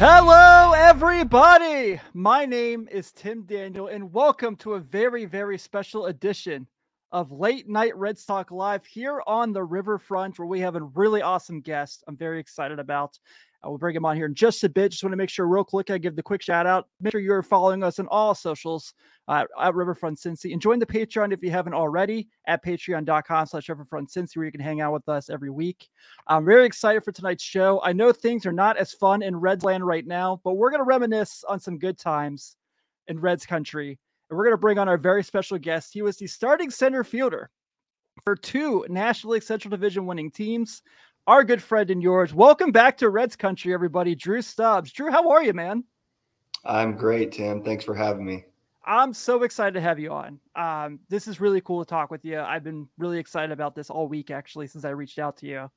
Hello, everybody. My name is Tim Daniel, and welcome to a very, very special edition of Late Night Talk Live here on the Riverfront, where we have a really awesome guest I'm very excited about. I will bring him on here in just a bit. Just want to make sure, real quick, I give the quick shout out. Make sure you're following us on all socials uh, at Riverfront Cincy and join the Patreon if you haven't already at patreon.com slash Riverfront Cincy, where you can hang out with us every week. I'm very excited for tonight's show. I know things are not as fun in Redsland right now, but we're going to reminisce on some good times in Reds country. And we're going to bring on our very special guest. He was the starting center fielder for two National League Central Division winning teams our good friend and yours. Welcome back to Reds Country, everybody. Drew Stubbs. Drew, how are you, man? I'm great, Tim. Thanks for having me. I'm so excited to have you on. Um, this is really cool to talk with you. I've been really excited about this all week, actually, since I reached out to you.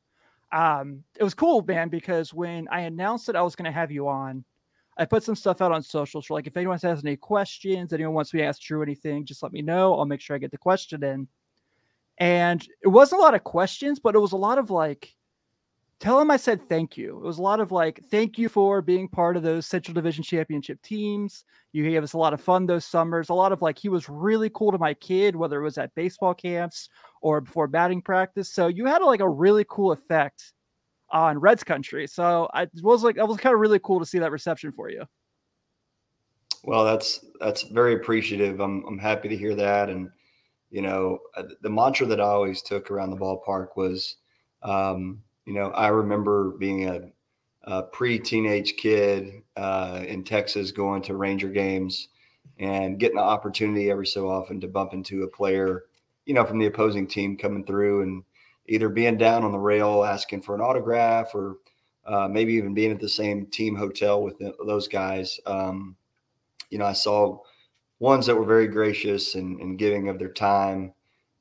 Um, it was cool, man, because when I announced that I was going to have you on, I put some stuff out on socials for like if anyone has any questions, anyone wants me to ask Drew anything, just let me know. I'll make sure I get the question in. And it wasn't a lot of questions, but it was a lot of like, tell him I said thank you. It was a lot of like, thank you for being part of those Central Division Championship teams. You gave us a lot of fun those summers. A lot of like, he was really cool to my kid, whether it was at baseball camps or before batting practice. So you had like a really cool effect on Reds country. So I was like, it was kind of really cool to see that reception for you. Well, that's that's very appreciative. I'm I'm happy to hear that. And you know, uh, the mantra that I always took around the ballpark was, um, you know, I remember being a, a pre-teenage kid uh, in Texas going to Ranger games and getting the opportunity every so often to bump into a player, you know, from the opposing team coming through and either being down on the rail asking for an autograph or uh, maybe even being at the same team hotel with the, those guys. Um, you know, I saw ones that were very gracious and, and, giving of their time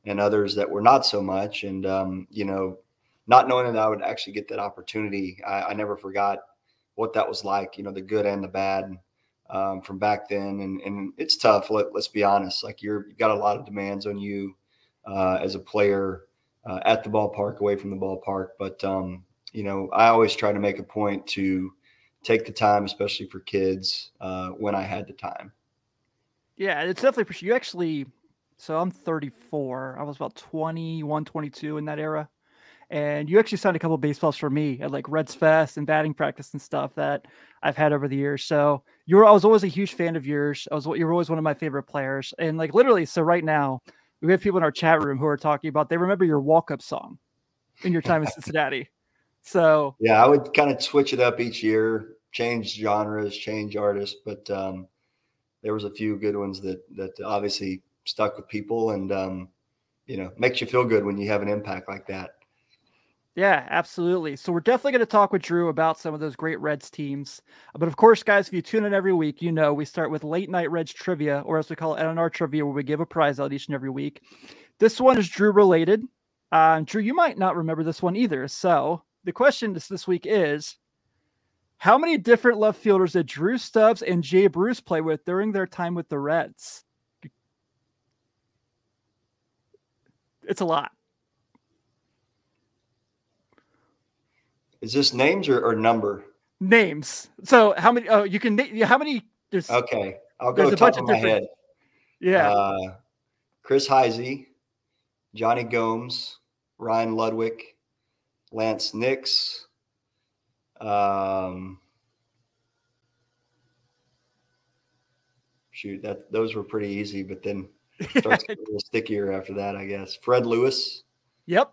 and others that were not so much. And, um, you know, not knowing that I would actually get that opportunity, I, I, never forgot what that was like, you know, the good and the bad um, from back then. And, and it's tough. Let, us be honest. Like you're, you've got a lot of demands on you uh, as a player uh, at the ballpark, away from the ballpark. But, um, you know, I always try to make a point to take the time, especially for kids, uh, when I had the time. Yeah, it's definitely you actually. So I'm 34. I was about 21, 22 in that era and you actually signed a couple of baseballs for me at like Reds Fest and batting practice and stuff that I've had over the years. So you were I was always a huge fan of yours. I was you were always one of my favorite players. And like literally, so right now we have people in our chat room who are talking about they remember your walk up song in your time in Cincinnati. So yeah, I would kind of switch it up each year, change genres, change artists, but um, there was a few good ones that that obviously stuck with people and um, you know makes you feel good when you have an impact like that. Yeah, absolutely. So we're definitely going to talk with Drew about some of those great Reds teams. But of course, guys, if you tune in every week, you know we start with late night Reds trivia, or as we call it, NR trivia, where we give a prize out each and every week. This one is Drew related. Uh, Drew, you might not remember this one either. So the question this, this week is How many different left fielders did Drew Stubbs and Jay Bruce play with during their time with the Reds? It's a lot. Is this names or, or number? Names. So how many? Oh, you can. How many? There's okay. I'll go top of, of my head. Yeah. Uh, Chris Heisey, Jonny Gomes, Ryan Ludwick, Laynce Nix. Um, shoot, that those were pretty easy, but then starts a little stickier after that, I guess. Fred Lewis. Yep.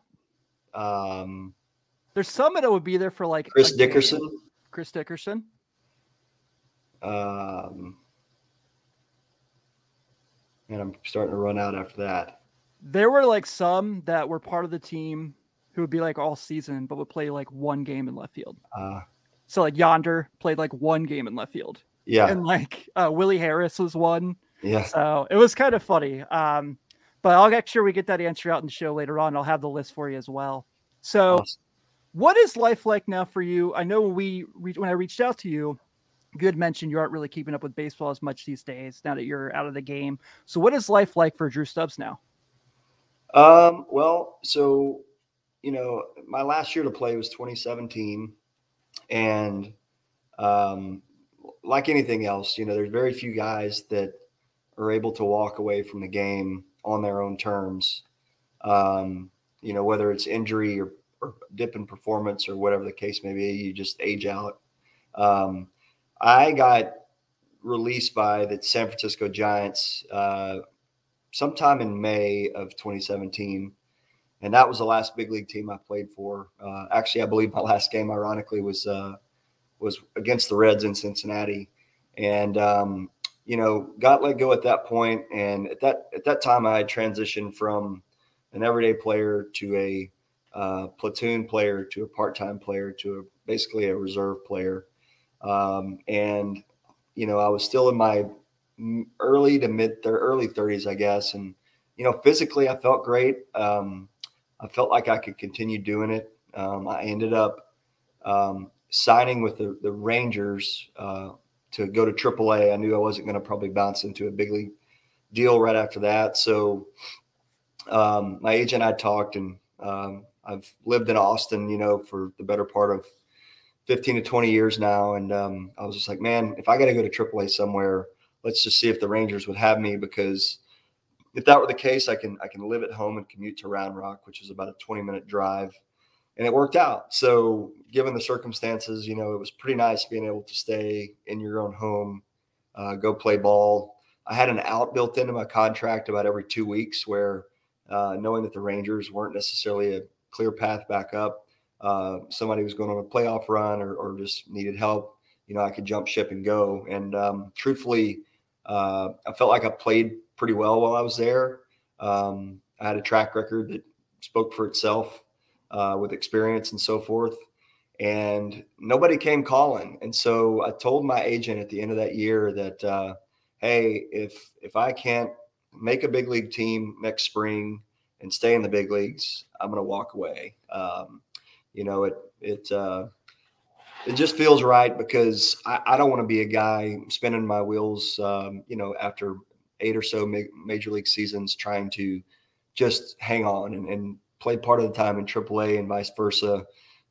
Um, there's some that would be there for like Chris Dickerson. Chris Dickerson. Um, and I'm starting to run out after that. There were like some that were part of the team who would be like all season, but would play like one game in left field. Uh, so like Yonder played like one game in left field. Yeah. And like uh, Willie Harris was one. Yeah. So it was kind of funny. Um, but I'll make sure we get that answer out in the show later on. I'll have the list for you as well. So awesome. What is life like now for you? I know we when I reached out to you, you had mentioned you aren't really keeping up with baseball as much these days now that you're out of the game. So, what is life like for Drew Stubbs now? Um, well, so you know, my last year to play was 2017, and um, like anything else, you know, there's very few guys that are able to walk away from the game on their own terms. Um, you know, whether it's injury or, or, dip in performance or whatever the case may be, you just age out. Um, I got released by the San Francisco Giants uh, sometime in May of 2017. And that was the last big league team I played for. Uh, actually, I believe my last game, ironically, was uh, was against the Reds in Cincinnati, and um, you know got let go at that point. And at that at that time, I had transitioned from an everyday player to a uh, platoon player to a part time player to a, basically a reserve player. Um, and you know, I was still in my early to mid their early 30s, I guess, and you know, physically I felt great. Um, I felt like I could continue doing it. Um, I ended up um, signing with the, the Rangers uh, to go to AAA. I knew I wasn't going to probably bounce into a big league deal right after that. So um, my agent, and I talked, and um, I've lived in Austin, you know, for the better part of 15 to 20 years now. And um, I was just like, man, if I got to go to AAA somewhere, let's just see if the Rangers would have me because if that were the case, I can I can live at home and commute to Round Rock, which is about a 20 minute drive. And it worked out. So given the circumstances, you know, it was pretty nice being able to stay in your own home, uh, go play ball. I had an out built into my contract about every two weeks where uh, knowing that the Rangers weren't necessarily a clear path back up, uh, somebody was going on a playoff run or, or, just needed help, you know, I could jump ship and go. And um, truthfully, uh, I felt like I played pretty well while I was there. Um, I had a track record that spoke for itself uh, with experience and so forth. And nobody came calling. And so I told my agent at the end of that year that, uh, hey, if if I can't make a big league team next spring and stay in the big leagues, I'm going to walk away. Um, you know, it it uh, it just feels right because I, I don't want to be a guy spinning my wheels. Um, you know, after eight or so major league seasons trying to just hang on and, and play part of the time in AAA and vice versa.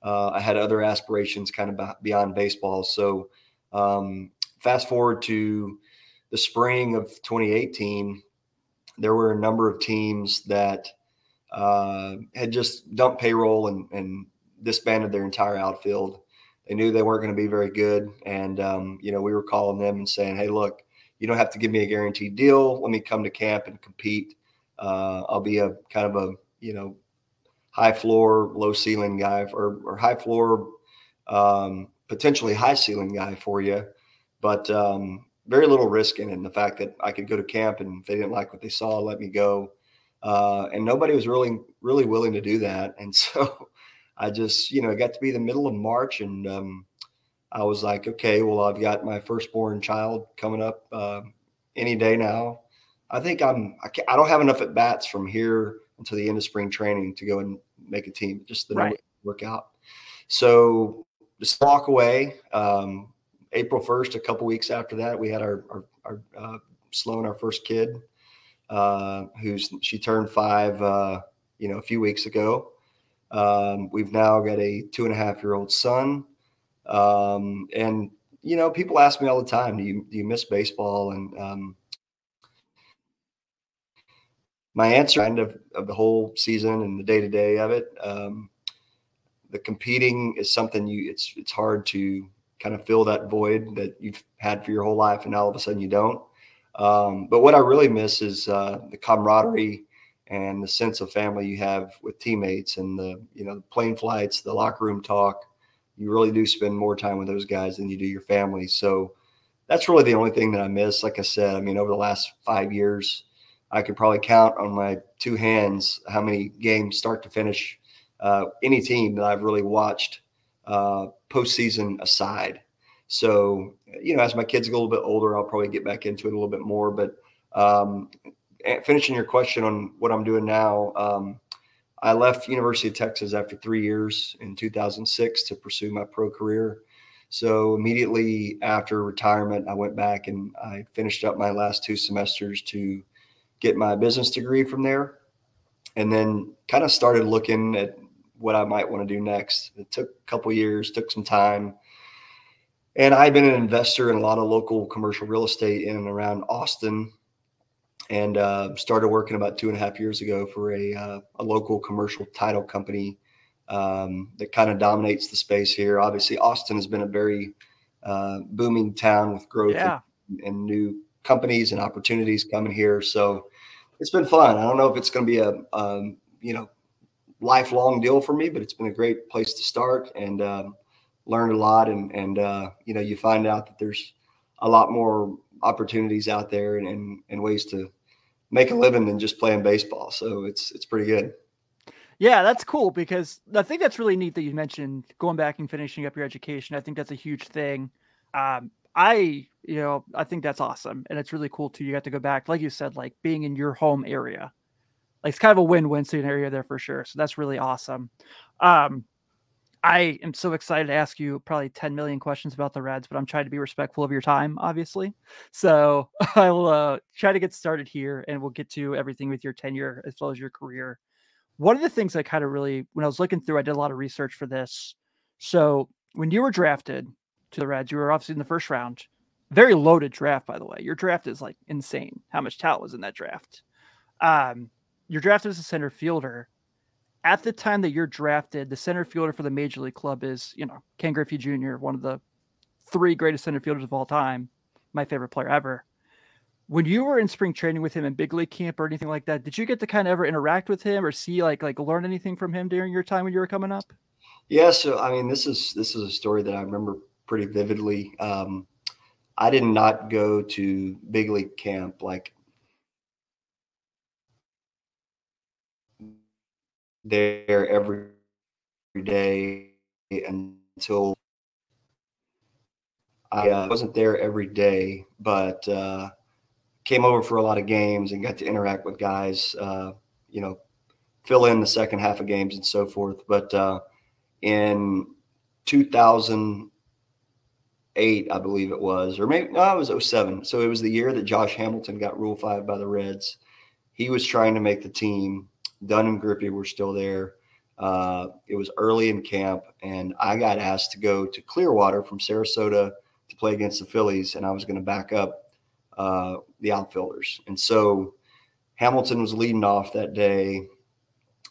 Uh, I had other aspirations kind of beyond baseball. So, um, fast forward to the spring of 2018, there were a number of teams that uh, had just dumped payroll and, and, disbanded their entire outfield. They knew they weren't going to be very good. And, um, you know, we were calling them and saying, hey, look, you don't have to give me a guaranteed deal. Let me come to camp and compete. Uh, I'll be a kind of a you know high floor, low ceiling guy, or or high floor, um, potentially high ceiling guy for you, but um, very little risk in it. And the fact that I could go to camp and if they didn't like what they saw, let me go. Uh, and nobody was really really willing to do that. And so I just you know it got to be the middle of March and um, I was like, okay, well, I've got my firstborn child coming up uh, any day now. I think I'm. I, I, don't have enough at bats from here until the end of spring training to go and make a team. Just the right. work out. So just walk away. Um, April first, a couple weeks after that, we had our our, our uh, Sloan, our first kid, uh, who's she turned five. Uh, you know, a few weeks ago. Um, we've now got a two and a half year old son. Um, and you know, people ask me all the time, do you do you miss baseball? And um, my answer kind of of the whole season and the day to day of it. Um, the competing is something you it's it's hard to kind of fill that void that you've had for your whole life, and all of a sudden you don't. Um, but what I really miss is uh, the camaraderie and the sense of family you have with teammates, and the you know plane flights, the locker room talk you really do spend more time with those guys than you do your family. So that's really the only thing that I miss. Like I said, I mean, over the last five years, I could probably count on my two hands how many games, start to finish, uh, any team that I've really watched uh, postseason aside. So, you know, as my kids get a little bit older, I'll probably get back into it a little bit more. But um, finishing your question on what I'm doing now, um, I left University of Texas after three years in 2006 to pursue my pro career. So immediately after retirement, I went back and I finished up my last two semesters to get my business degree from there, and then kind of started looking at what I might want to do next. It took a couple years, took some time, and I've been an investor in a lot of local commercial real estate in and around Austin, and uh, started working about two and a half years ago for a uh, a local commercial title company um, that kind of dominates the space here. Obviously, Austin has been a very uh, booming town with growth yeah. and, and, new companies and opportunities coming here. So it's been fun. I don't know if it's going to be a um, you know lifelong deal for me, but it's been a great place to start and um, learned a lot. And and uh, you know you find out that there's a lot more opportunities out there and, and, and ways to make a living than just playing baseball. So it's it's pretty good. Yeah, that's cool because I think that's really neat that you mentioned going back and finishing up your education. I think that's a huge thing. Um, I, you know, I think that's awesome, and it's really cool too. You got to go back, like you said, like being in your home area. Like it's kind of a win-win scenario there for sure. So that's really awesome. Um, I am so excited to ask you probably 10 million questions about the Reds, but I'm trying to be respectful of your time, obviously. So I will uh, try to get started here and we'll get to everything with your tenure as well as your career one of the things I kind of really, when I was looking through, I did a lot of research for this. So when you were drafted to the Reds, you were obviously in the first round. Very loaded draft, by the way. Your draft is like insane. How much talent was in that draft? Um, you're drafted as a center fielder. At the time that you're drafted, the center fielder for the major league club is, you know, Ken Griffey Jr., one of the three greatest center fielders of all time, my favorite player ever when you were in spring training with him in big league camp or anything like that, did you get to kind of ever interact with him or see like like learn anything from him during your time when you were coming up? Yeah, so I mean, this is this is a story that I remember pretty vividly. Um, I did not go to big league camp like there every day until I uh, wasn't there every day, but uh, came over for a lot of games and got to interact with guys, uh, you know, fill in the second half of games and so forth. But uh, in 2008, I believe it was, or maybe no, it was 07. So it was the year that Josh Hamilton got Rule 5 by the Reds. He was trying to make the team. Dunn and Griffey were still there. Uh, it was early in camp, and I got asked to go to Clearwater from Sarasota to play against the Phillies, and I was going to back up uh, the outfielders. And so Hamilton was leading off that day.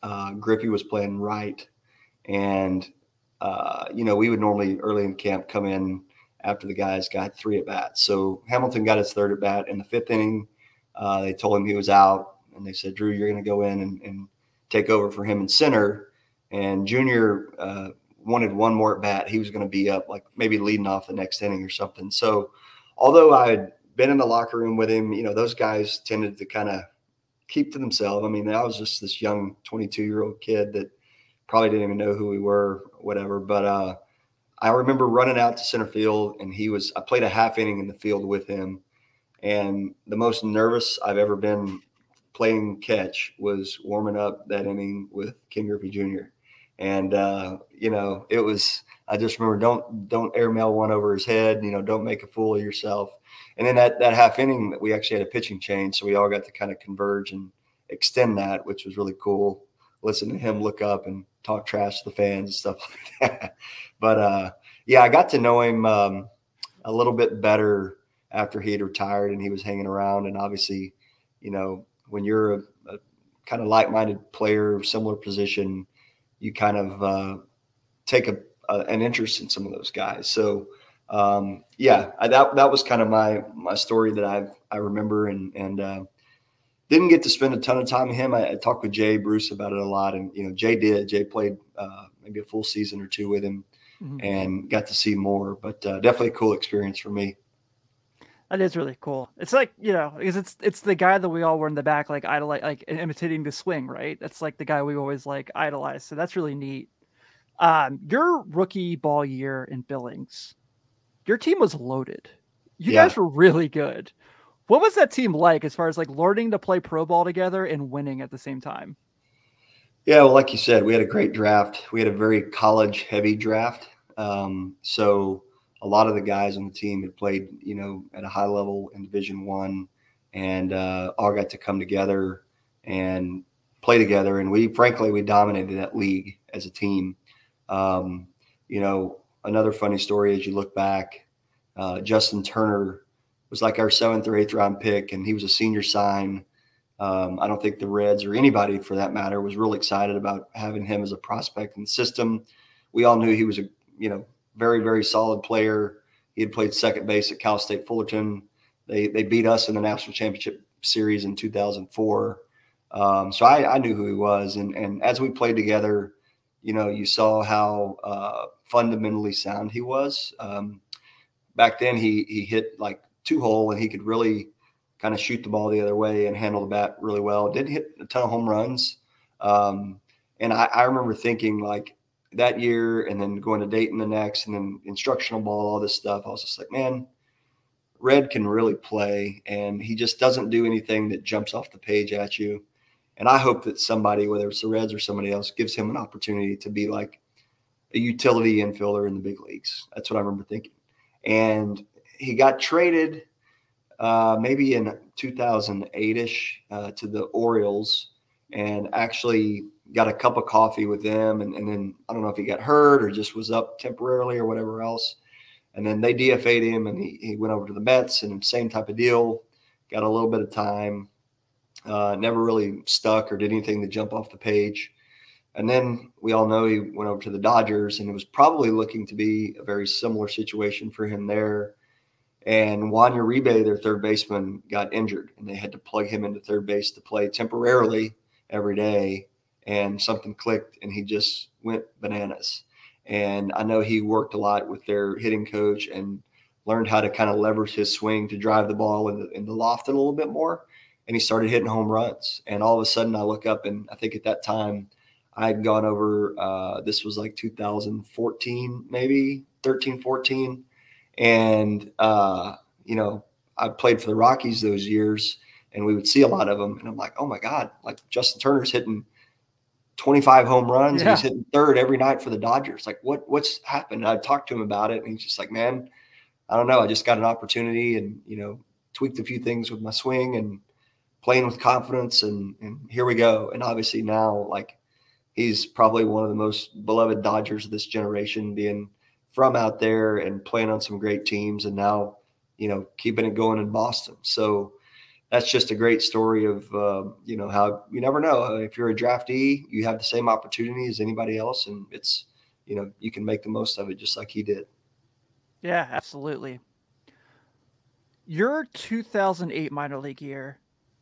Uh, Griffey was playing right. And, uh, you know, we would normally early in camp come in after the guys got three at bats. So Hamilton got his third at bat in the fifth inning. Uh, they told him he was out, and they said, Drew, you're going to go in and, and, take over for him in center. And Junior uh, wanted one more at bat. He was going to be up, like maybe leading off the next inning or something. So, although I had been in the locker room with him. You know, those guys tended to kind of keep to themselves. I mean, I was just this young 22 year old kid that probably didn't even know who we were, whatever. But uh, I remember running out to center field, and he was. I played a half inning in the field with him, and the most nervous I've ever been playing catch was warming up that inning with Ken Griffey Jr. And uh, you know, it was. I just remember don't don't airmail one over his head. You know, don't make a fool of yourself and then that that half inning, we actually had a pitching change, so we all got to kind of converge and extend that, which was really cool. Listen to him look up and talk trash to the fans and stuff like that. But uh, yeah, I got to know him um, a little bit better after he had retired and he was hanging around. And obviously, you know, when you're a, a kind of like-minded player, similar position, you kind of uh, take a, a, an interest in some of those guys. So um, yeah, I, that that was kind of my my story that I I remember and and uh, didn't get to spend a ton of time with him. I, I, talked with Jay Bruce about it a lot, and you know Jay did. Jay played uh, maybe a full season or two with him, mm-hmm. and got to see more. But uh, definitely a cool experience for me. That is really cool. It's like you know, because it's it's the guy that we all were in the back, like idolize, like imitating the swing, right? That's like the guy we always like idolize. So that's really neat. Um, your rookie ball year in Billings, your team was loaded. You yeah. guys were really good. What was that team like as far as like learning to play pro ball together and winning at the same time? Yeah, well, like you said, we had a great draft. We had a very college heavy draft. Um, so a lot of the guys on the team had played, you know, at a high level in Division One, and uh, all got to come together and play together. And we, frankly, we dominated that league as a team. Um, you know, another funny story as you look back, uh, Justin Turner was like our seventh or eighth round pick, and he was a senior sign. Um, I don't think the Reds or anybody for that matter was really excited about having him as a prospect in the system. We all knew he was a you know very very solid player. He had played second base at Cal State Fullerton. They they beat us in the national championship series in 2004. Um, so I, I, knew who he was, and and as we played together, you know, you saw how uh, fundamentally sound he was. Um, back then, he he hit like two hole, and he could really kind of shoot the ball the other way and handle the bat really well. Didn't hit a ton of home runs, um, and I, I remember thinking like that year, and then going to Dayton the next, and then instructional ball, all this stuff. I was just like, man, Red can really play, and he just doesn't do anything that jumps off the page at you. And I hope that somebody, whether it's the Reds or somebody else, gives him an opportunity to be like a utility infielder in the big leagues. That's what I remember thinking. And he got traded uh, maybe in 2008 ish uh, to the Orioles and actually got a cup of coffee with them. And, and then I don't know if he got hurt or just was up temporarily or whatever else. And then they DFA'd him and he, he went over to the Mets and same type of deal. Got a little bit of time. Uh, never really stuck or did anything to jump off the page. And then we all know he went over to the Dodgers, and it was probably looking to be a very similar situation for him there. And Juan Uribe, their third baseman, got injured, and they had to plug him into third base to play temporarily every day. And something clicked, and he just went bananas. And I know he worked a lot with their hitting coach and learned how to kind of leverage his swing to drive the ball in the, in the loft a little bit more. And he started hitting home runs. And all of a sudden, I look up, and I think at that time, I had gone over, uh, this was like 2014, maybe 13, 14. And, uh, you know, I played for the Rockies those years and we would see a lot of them. And I'm like, oh my God, like Justin Turner's hitting 25 home runs yeah. and he's hitting third every night for the Dodgers. Like, what what's happened? And I talked to him about it, and he's just like, man, I don't know. I just got an opportunity and you know, tweaked a few things with my swing and playing with confidence, and and here we go. And obviously now, like, he's probably one of the most beloved Dodgers of this generation, being from out there and playing on some great teams, and now you know keeping it going in Boston. So that's just a great story of uh, you know how you never know. If you're a draftee you have the same opportunity as anybody else and it's you know you can make the most of it just like he did. Yeah absolutely. Your 2008 minor league year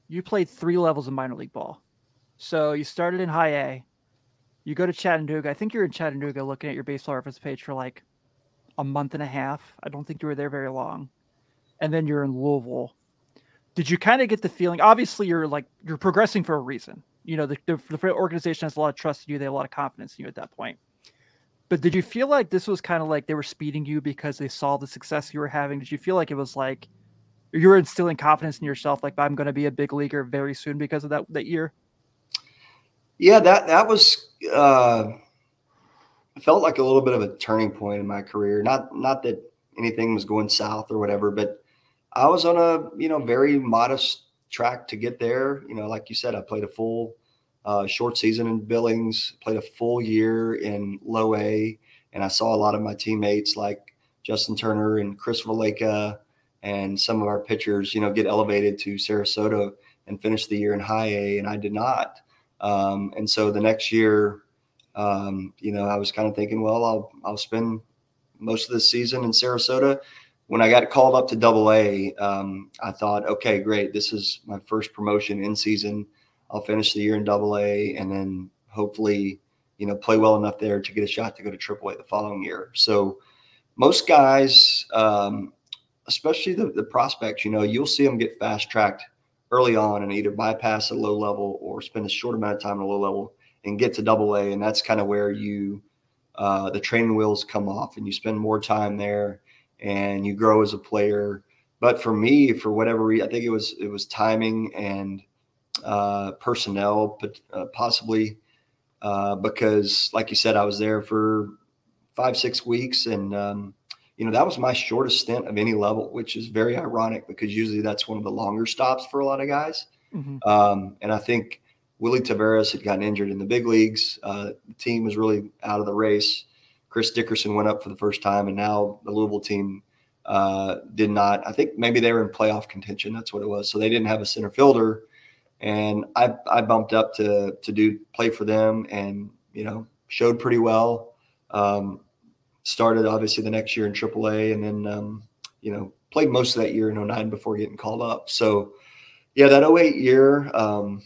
you played three levels of minor league ball. So you started in high a. You go to chattanooga. I think you're in chattanooga looking at your baseball reference page for like a month and a half. I don't think you were there very long. And then you're in louisville did you kind of get the feeling obviously you're like you're progressing for a reason. You know the, the, the, organization has a lot of trust in you they have a lot of confidence in you at that point. But did you feel like this was kind of like they were speeding you because they saw the success you were having? Did you feel like it was like you were instilling confidence in yourself like i'm going to be a big leaguer very soon because of that that year yeah that that was uh felt like a little bit of a turning point in my career. Not not that anything was going south or whatever but I was on a you know very modest track to get there. You know, like you said, I played a full uh, short season in Billings, played a full year in low A, and I saw a lot of my teammates like Justin Turner and Chris Valaika and some of our pitchers, you know, get elevated to Sarasota and finish the year in high A, and I did not. Um, and so the next year, um, you know, I was kind of thinking, well, I'll I'll spend most of the season in Sarasota when I got called up to double A, um, I thought, okay, great. This is my first promotion in season. I'll finish the year in double A and then hopefully, you know, play well enough there to get a shot to go to triple A the following year. So most guys, um, especially the, the prospects, you know, you'll see them get fast tracked early on and either bypass a low level or spend a short amount of time at a low level and get to double A. And that's kind of where you, uh, the training wheels come off and you spend more time there and you grow as a player. But for me, for whatever reason, I think it was it was timing and uh, personnel, but uh, possibly uh, because, like you said, I was there for five six weeks, and um, you know that was my shortest stint of any level, which is very ironic because usually that's one of the longer stops for a lot of guys. Mm-hmm. Um, and I think Willy Taveras had gotten injured in the big leagues. Uh, the team was really out of the race. Chris Dickerson went up for the first time, and now the Louisville team uh, did not. I think maybe they were in playoff contention. That's what it was. So they didn't have a center fielder, and I I bumped up to to do play for them, and you know showed pretty well. Um, started obviously the next year in AAA, and then um, you know played most of that year in 09 before getting called up. So yeah, that 08 year, um,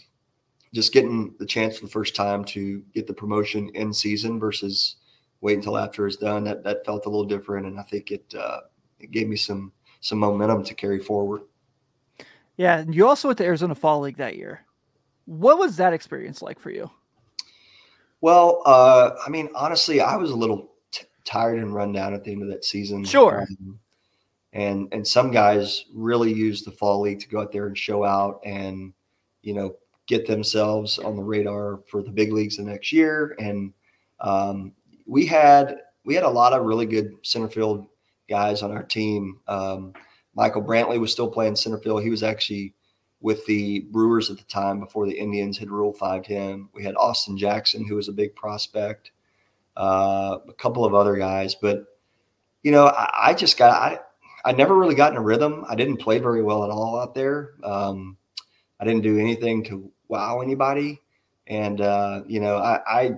just getting the chance for the first time to get the promotion in season versus wait until after it's done. That that felt a little different, and I think it uh, it gave me some some momentum to carry forward. Yeah, and you also went to Arizona Fall League that year. What was that experience like for you? Well, uh, I mean, honestly, I was a little t- tired and run down at the end of that season. Sure. Um, and and some guys really use the fall league to go out there and show out and you know get themselves on the radar for the big leagues the next year. And um, we had we had a lot of really good center field guys on our team. Um, Michael Brantley was still playing center field. He was actually with the Brewers at the time before the Indians had Rule 5 him. We had Austin Jackson, who was a big prospect, uh, a couple of other guys. But, you know, I, I, just got, I, I never really got in a rhythm. I didn't play very well at all out there. Um, I didn't do anything to wow anybody. And, uh, you know, I, I,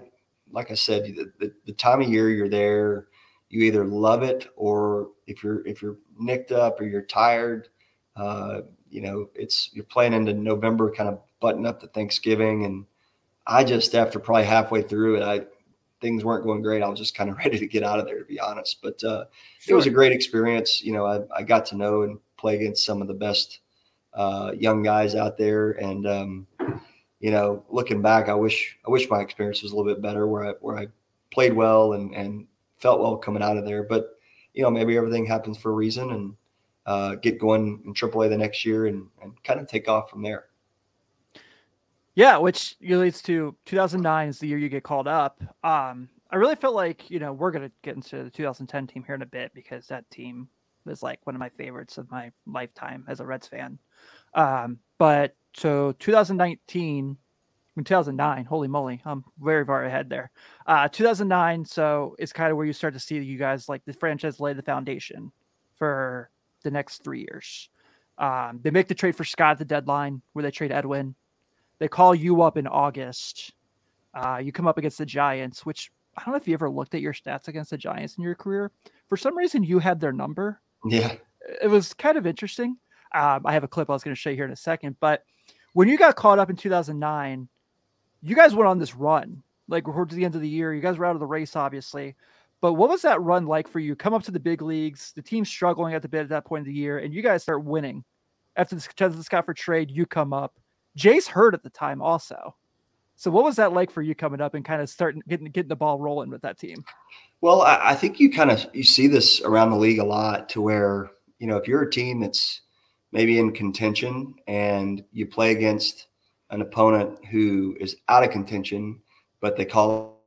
like I said, the, the, the time of year you're there, you either love it or if you're if you're nicked up or you're tired, uh, you know, it's you're playing into November, kind of button up to Thanksgiving, and I just after probably halfway through it, I things weren't going great. I was just kind of ready to get out of there, to be honest. But uh, sure. it was a great experience. You know, I, I got to know and play against some of the best uh, young guys out there, and um, you know, looking back, I wish I wish my experience was a little bit better, where I where I played well and and felt well coming out of there. But you know, maybe everything happens for a reason, and uh, get going in AAA the next year and, and kind of take off from there. Yeah, which leads to 2009 is the year you get called up. Um, I really felt like you know we're gonna get into the 2010 team here in a bit because that team was like one of my favorites of my lifetime as a Reds fan. Um, but so 2019 2009. Holy moly, I'm very far ahead there. Uh, 2009, so it's kind of where you start to see you guys like the franchise lay the foundation for the next three years. Um, they make the trade for Scott at the deadline, where they trade Edwin. They call you up in August. Uh, you come up against the Giants, which I don't know if you ever looked at your stats against the Giants in your career. For some reason, you had their number. Yeah, it was kind of interesting. Um, I have a clip I was going to show you here in a second, but when you got caught up in 2009, you guys went on this run, like towards the end of the year. You guys were out of the race, obviously. But what was that run like for you? Come up to the big leagues, the team's struggling at the bit at that point of the year, and you guys start winning. After the Scott for trade, you come up. Jay's hurt at the time also. So what was that like for you coming up and kind of starting getting getting the ball rolling with that team? Well, I, I think you kind of you see this around the league a lot to where, you know, if you're a team that's maybe in contention and you play against an opponent who is out of contention, but they call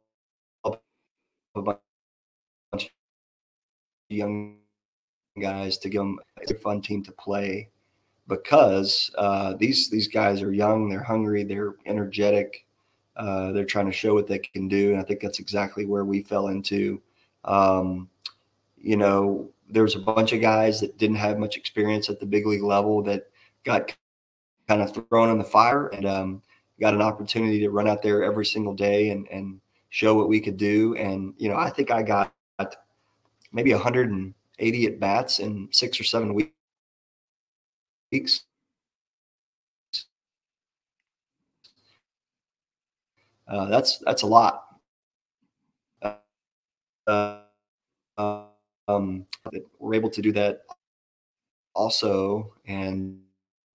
up a bunch of young guys to give them a fun team to play because uh, these these guys are young, they're hungry, they're energetic, uh, they're trying to show what they can do, and I think that's exactly where we fell into. Um, you know, there was a bunch of guys that didn't have much experience at the big league level that got kind of thrown in the fire and um, got an opportunity to run out there every single day and, and show what we could do. And, you know, I think I got maybe 180 at bats in six or seven weeks. Uh, that's that's a lot. Uh, um, we're able to do that also, and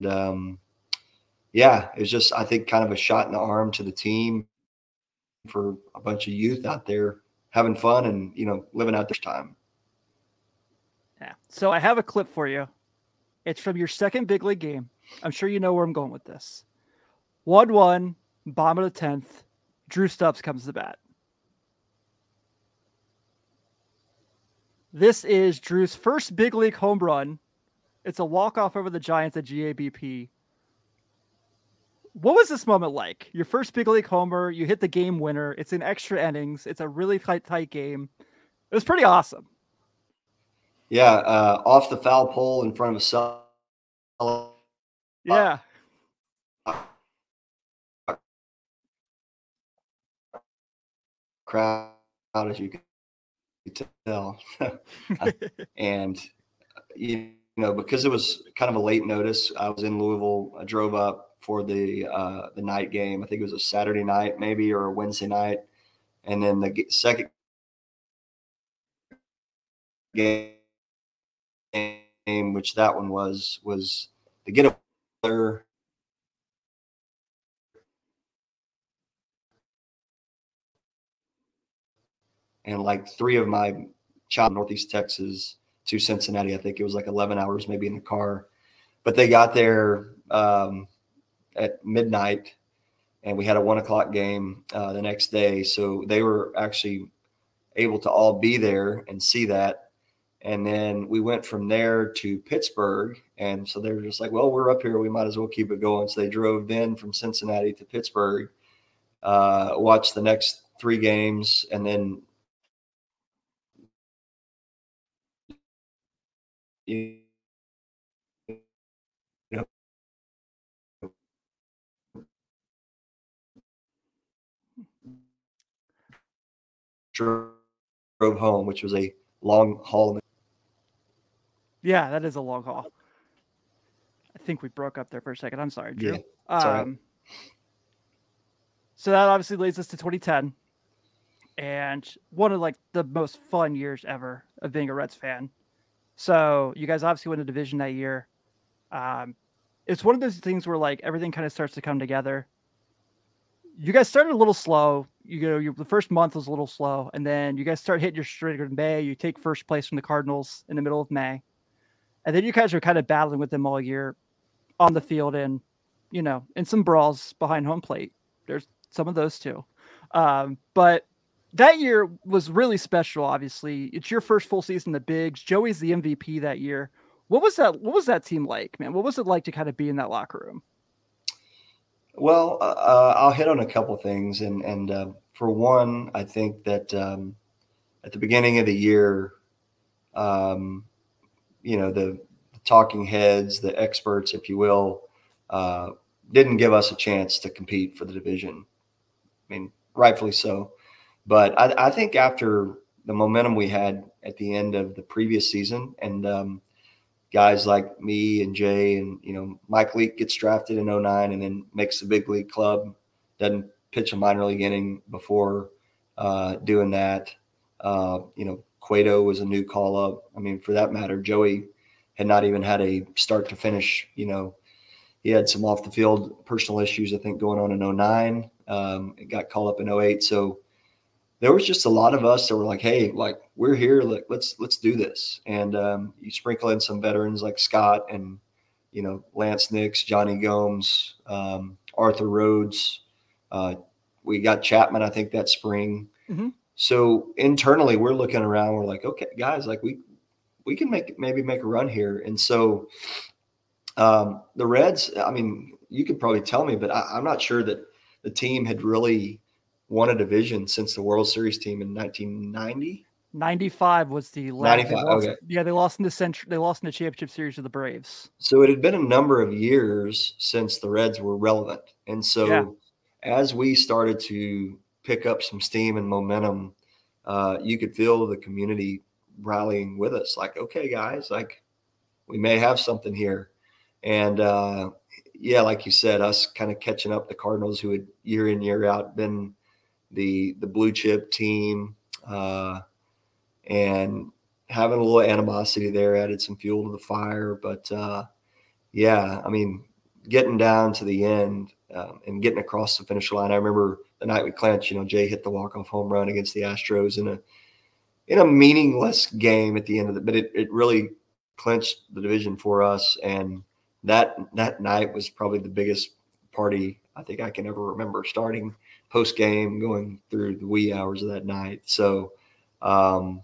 um, yeah, it was just I think kind of a shot in the arm to the team for a bunch of youth out there having fun and you know living out their time. Yeah. So I have a clip for you. It's from your second big league game. I'm sure you know where I'm going with this. One one, bottom of the tenth. Drew Stubbs comes to bat. This is Drew's first big league home run. It's a walk off over the Giants at GABP. What was this moment like? Your first big league homer, you hit the game winner. It's in extra innings. It's a really tight, tight game. It was pretty awesome. Yeah, uh, off the foul pole in front of a cell. Yeah. Crowd, as you can tell, and you know because it was kind of a late notice. I was in Louisville. I drove up for the uh, the night game. I think it was a Saturday night, maybe or a Wednesday night, and then the second game, which that one was, was the get And like three of my child Northeast Texas to Cincinnati, I think it was like 11 hours maybe in the car. But they got there um, at midnight and we had a one o'clock game uh, the next day. So they were actually able to all be there and see that. And then we went from there to Pittsburgh. And so they were just like, well, we're up here. We might as well keep it going. So they drove then from Cincinnati to Pittsburgh, uh, watched the next three games, and then you know, drove home, which was a long haul. Yeah, that is a long haul. I think we broke up there for a second. I'm sorry, Drew. Yeah, um, So that obviously leads us to 2010, and one of like the most fun years ever of being a Reds fan. So you guys obviously won the division that year. Um, it's one of those things where like everything kind of starts to come together. You guys started a little slow. You know, your, the first month was a little slow, and then you guys start hitting your streak in May. You take first place from the Cardinals in the middle of May and then you guys are kind of battling with them all year on the field and, you know, in some brawls behind home plate. There's some of those too. Um, but that year was really special, obviously. It's your first full season, the bigs. Joey's the MVP that year. What was that? What was that team like, man? What was it like to kind of be in that locker room? Well, uh, uh I'll hit on a couple things, and and uh, for one, I think that um, at the beginning of the year, um, you know the, the talking heads, the experts, if you will, uh, didn't give us a chance to compete for the division. I mean, rightfully so. But I, I think after the momentum we had at the end of the previous season, and um, guys like me and Jay and you know Mike Leake gets drafted in 09 and then makes the big league club, doesn't pitch a minor league inning before uh, doing that. Uh, you know, Cueto was a new call up. I mean, for that matter, Joey had not even had a start to finish. You know, he had some off the field personal issues, I think, going on in 09. Um, it got called up in 08. So there was just a lot of us that were like, hey, like we're here, like let's let's do this. And um, you sprinkle in some veterans like Scott and you know Laynce Nix, Jonny Gomes, um, Arthur Rhodes. Uh, we got Chapman, I think, that spring. Mm-hmm. So internally, we're looking around. We're like, okay, guys, like we we can make maybe make a run here. And so um, the Reds, I mean, you could probably tell me, but I, am not sure that the team had really won a division since the World Series team in 1990. 95 was the last. 95, lost, okay. Yeah, they lost in the century. They lost in the championship series to the Braves. So it had been a number of years since the Reds were relevant, and so yeah. as we started to pick up some steam and momentum, uh, you could feel the community rallying with us. Like, okay, guys, like we may have something here. And uh, yeah, like you said, us kind of catching up the Cardinals, who had year in year out been the the blue chip team, uh, and having a little animosity there added some fuel to the fire. But uh, yeah, I mean, getting down to the end um, and getting across the finish line. I remember the night we clinched, you know, Jay hit the walk-off home run against the Astros in a in a meaningless game at the end of it, but it, it really clinched the division for us. And that that night was probably the biggest party I think I can ever remember starting post game, going through the wee hours of that night. So um,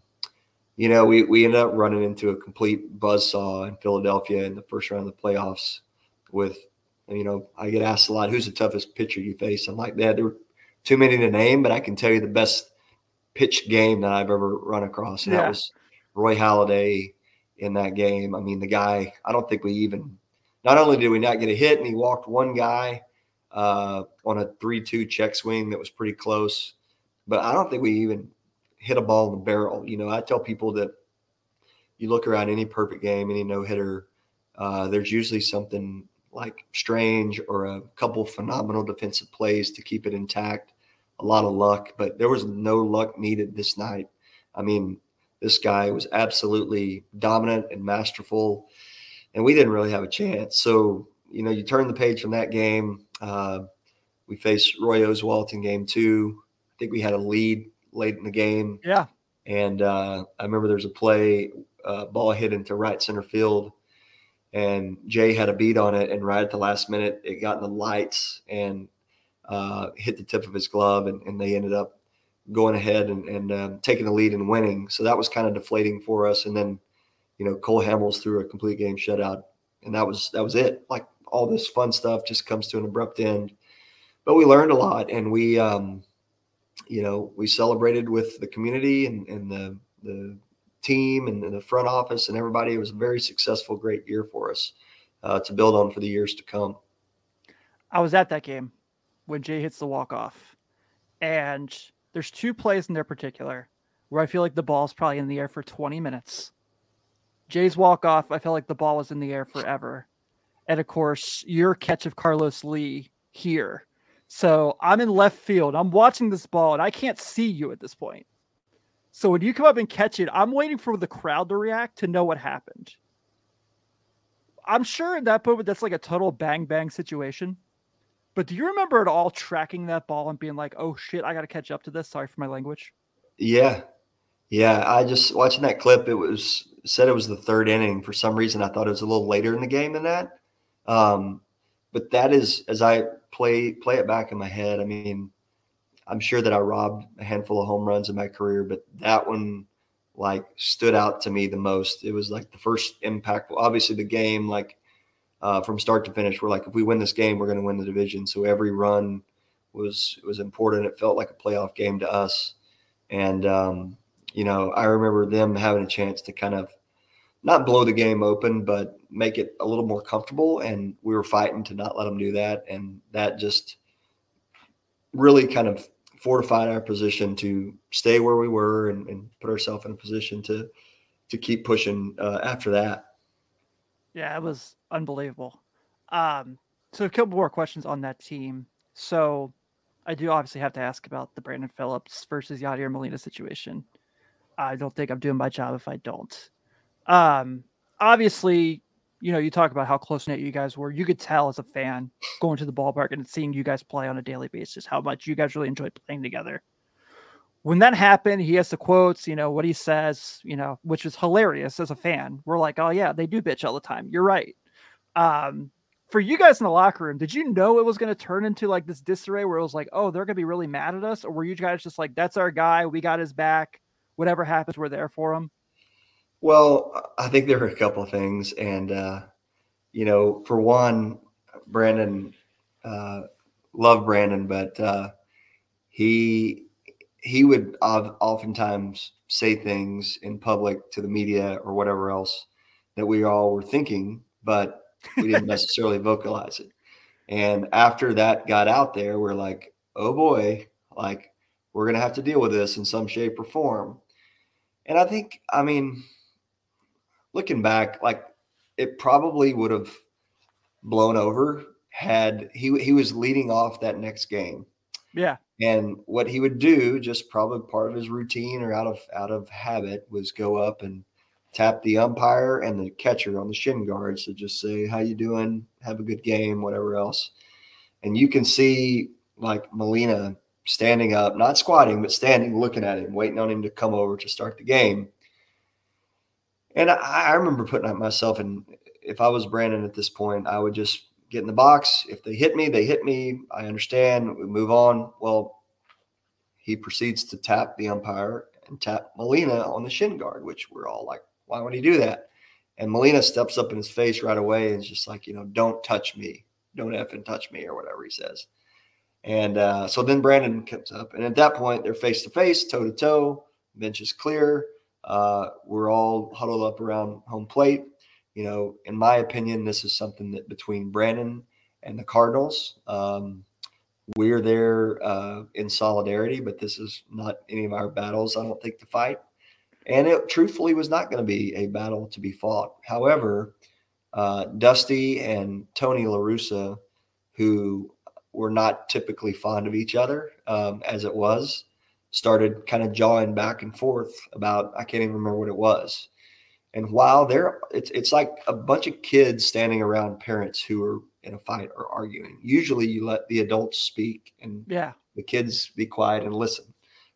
you know, we, we ended up running into a complete buzz saw in Philadelphia in the first round of the playoffs with, you know, I get asked a lot, who's the toughest pitcher you face? I'm like, that there were too many to name, but I can tell you the best pitch game that I've ever run across. And yeah. that was Roy Halladay in that game. I mean, the guy, I don't think we even, not only did we not get a hit and he walked one guy uh, on a 3 2 check swing that was pretty close, but I don't think we even hit a ball in the barrel. You know, I tell people that you look around any perfect game, any no hitter, uh, there's usually something like strange or a couple phenomenal defensive plays to keep it intact. A lot of luck, but there was no luck needed this night. I mean, this guy was absolutely dominant and masterful, and we didn't really have a chance. So, you know, you turn the page from that game. Uh, we faced Roy Oswalt in game two. I think we had a lead late in the game. Yeah. And uh, I remember there's a play, uh, ball hit into right center field and Jay had a beat on it, and right at the last minute, it got in the lights and uh, hit the tip of his glove, and, and they ended up going ahead and, and um, taking the lead and winning. So that was kind of deflating for us. And then, you know, Cole Hamels threw a complete game shutout, and that was that was it. Like all this fun stuff just comes to an abrupt end. But we learned a lot, and we, um, you know, we celebrated with the community and, and the the team and the front office and everybody. It was a very successful, great year for us uh, to build on for the years to come. I was at that game when Jay hits the walk off, and there's two plays in there particular where I feel like the ball's probably in the air for 20 minutes. Jay's walk off, I felt like the ball was in the air forever. And of course, your catch of Carlos Lee here. So I'm in left field. I'm watching this ball and I can't see you at this point. So when you come up and catch it, I'm waiting for the crowd to react to know what happened. I'm sure in that moment that's like a total bang bang situation. But do you remember at all tracking that ball and being like, "Oh shit, I got to catch up to this"? Sorry for my language. Yeah, yeah. I just watching that clip. It was said it was the third inning. For some reason, I thought it was a little later in the game than that. Um, but that is as I play play it back in my head. I mean, I'm sure that I robbed a handful of home runs in my career, but that one like stood out to me the most. It was like the first impactful. Obviously, the game like uh, from start to finish, we're like, if we win this game, we're going to win the division. So every run was was important. It felt like a playoff game to us, and um, you know, I remember them having a chance to kind of not blow the game open, but make it a little more comfortable. And we were fighting to not let them do that, and that just really kind of fortified our position to stay where we were and, and put ourselves in a position to to keep pushing uh, after that. Yeah, it was unbelievable. Um, so a couple more questions on that team. So I do obviously have to ask about the Brandon Phillips versus Yadier Molina situation. I don't think I'm doing my job if I don't. Um, obviously, you know, you talk about how close knit you guys were. You could tell as a fan going to the ballpark and seeing you guys play on a daily basis how much you guys really enjoyed playing together. When that happened, he has the quotes, you know, what he says, you know, which is hilarious as a fan. We're like, oh, yeah, they do bitch all the time. You're right. Um, for you guys in the locker room, did you know it was going to turn into like this disarray where it was like, oh, they're going to be really mad at us? Or were you guys just like, that's our guy. We got his back. Whatever happens, we're there for him? Well, I think there are a couple of things, and uh, you know, for one, Brandon, uh, love Brandon, but uh, he he would oftentimes say things in public to the media or whatever else that we all were thinking, but we didn't necessarily vocalize it. And after that got out there, we're like, oh boy, like we're gonna have to deal with this in some shape or form. And I think, I mean, looking back, like it probably would have blown over had he he was leading off that next game. Yeah. And what he would do, just probably part of his routine or out of out of habit, was go up and tap the umpire and the catcher on the shin guards to just say, "How you doing? Have a good game, whatever else." And you can see like Molina standing up, not squatting, but standing, looking at him, waiting on him to come over to start the game. And I, I remember putting myself and If I was Brandon at this point, I would just get in the box. If they hit me, they hit me. I understand. We move on. Well, he proceeds to tap the umpire and tap Molina on the shin guard, which we're all like, why would he do that? And Molina steps up in his face right away and is just like, you know, don't touch me. Don't effing touch me or whatever he says. And uh, so then Brandon comes up. And at that point, they're face to face, toe to toe. Bench is clear. Uh, we're all huddled up around home plate. You know, in my opinion, this is something that between Brandon and the Cardinals, um, we're there uh, in solidarity, but this is not any of our battles, I don't think, to fight. And it truthfully was not going to be a battle to be fought. However, uh, Dusty and Tony La Russa, who were not typically fond of each other um, as it was, started kind of jawing back and forth about, I can't even remember what it was. And while they're, it's, it's like a bunch of kids standing around parents who are in a fight or arguing. Usually you let the adults speak and yeah, the kids be quiet and listen.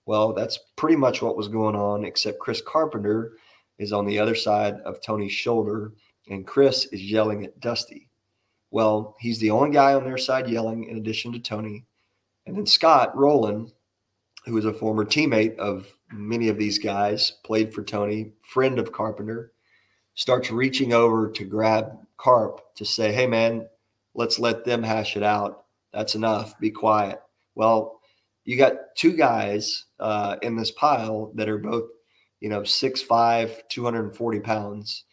Well, that's pretty much what was going on, except Chris Carpenter is on the other side of Tony's shoulder, and Chris is yelling at Dusty. Well, he's the only guy on their side yelling, in addition to Tony. And then Scott Rolen, who is a former teammate of many of these guys, played for Tony, friend of Carpenter, starts reaching over to grab Carp to say, Hey, man, let's let them hash it out. That's enough. Be quiet. Well, you got two guys uh, in this pile that are both, you know, 6'5, 240 pounds.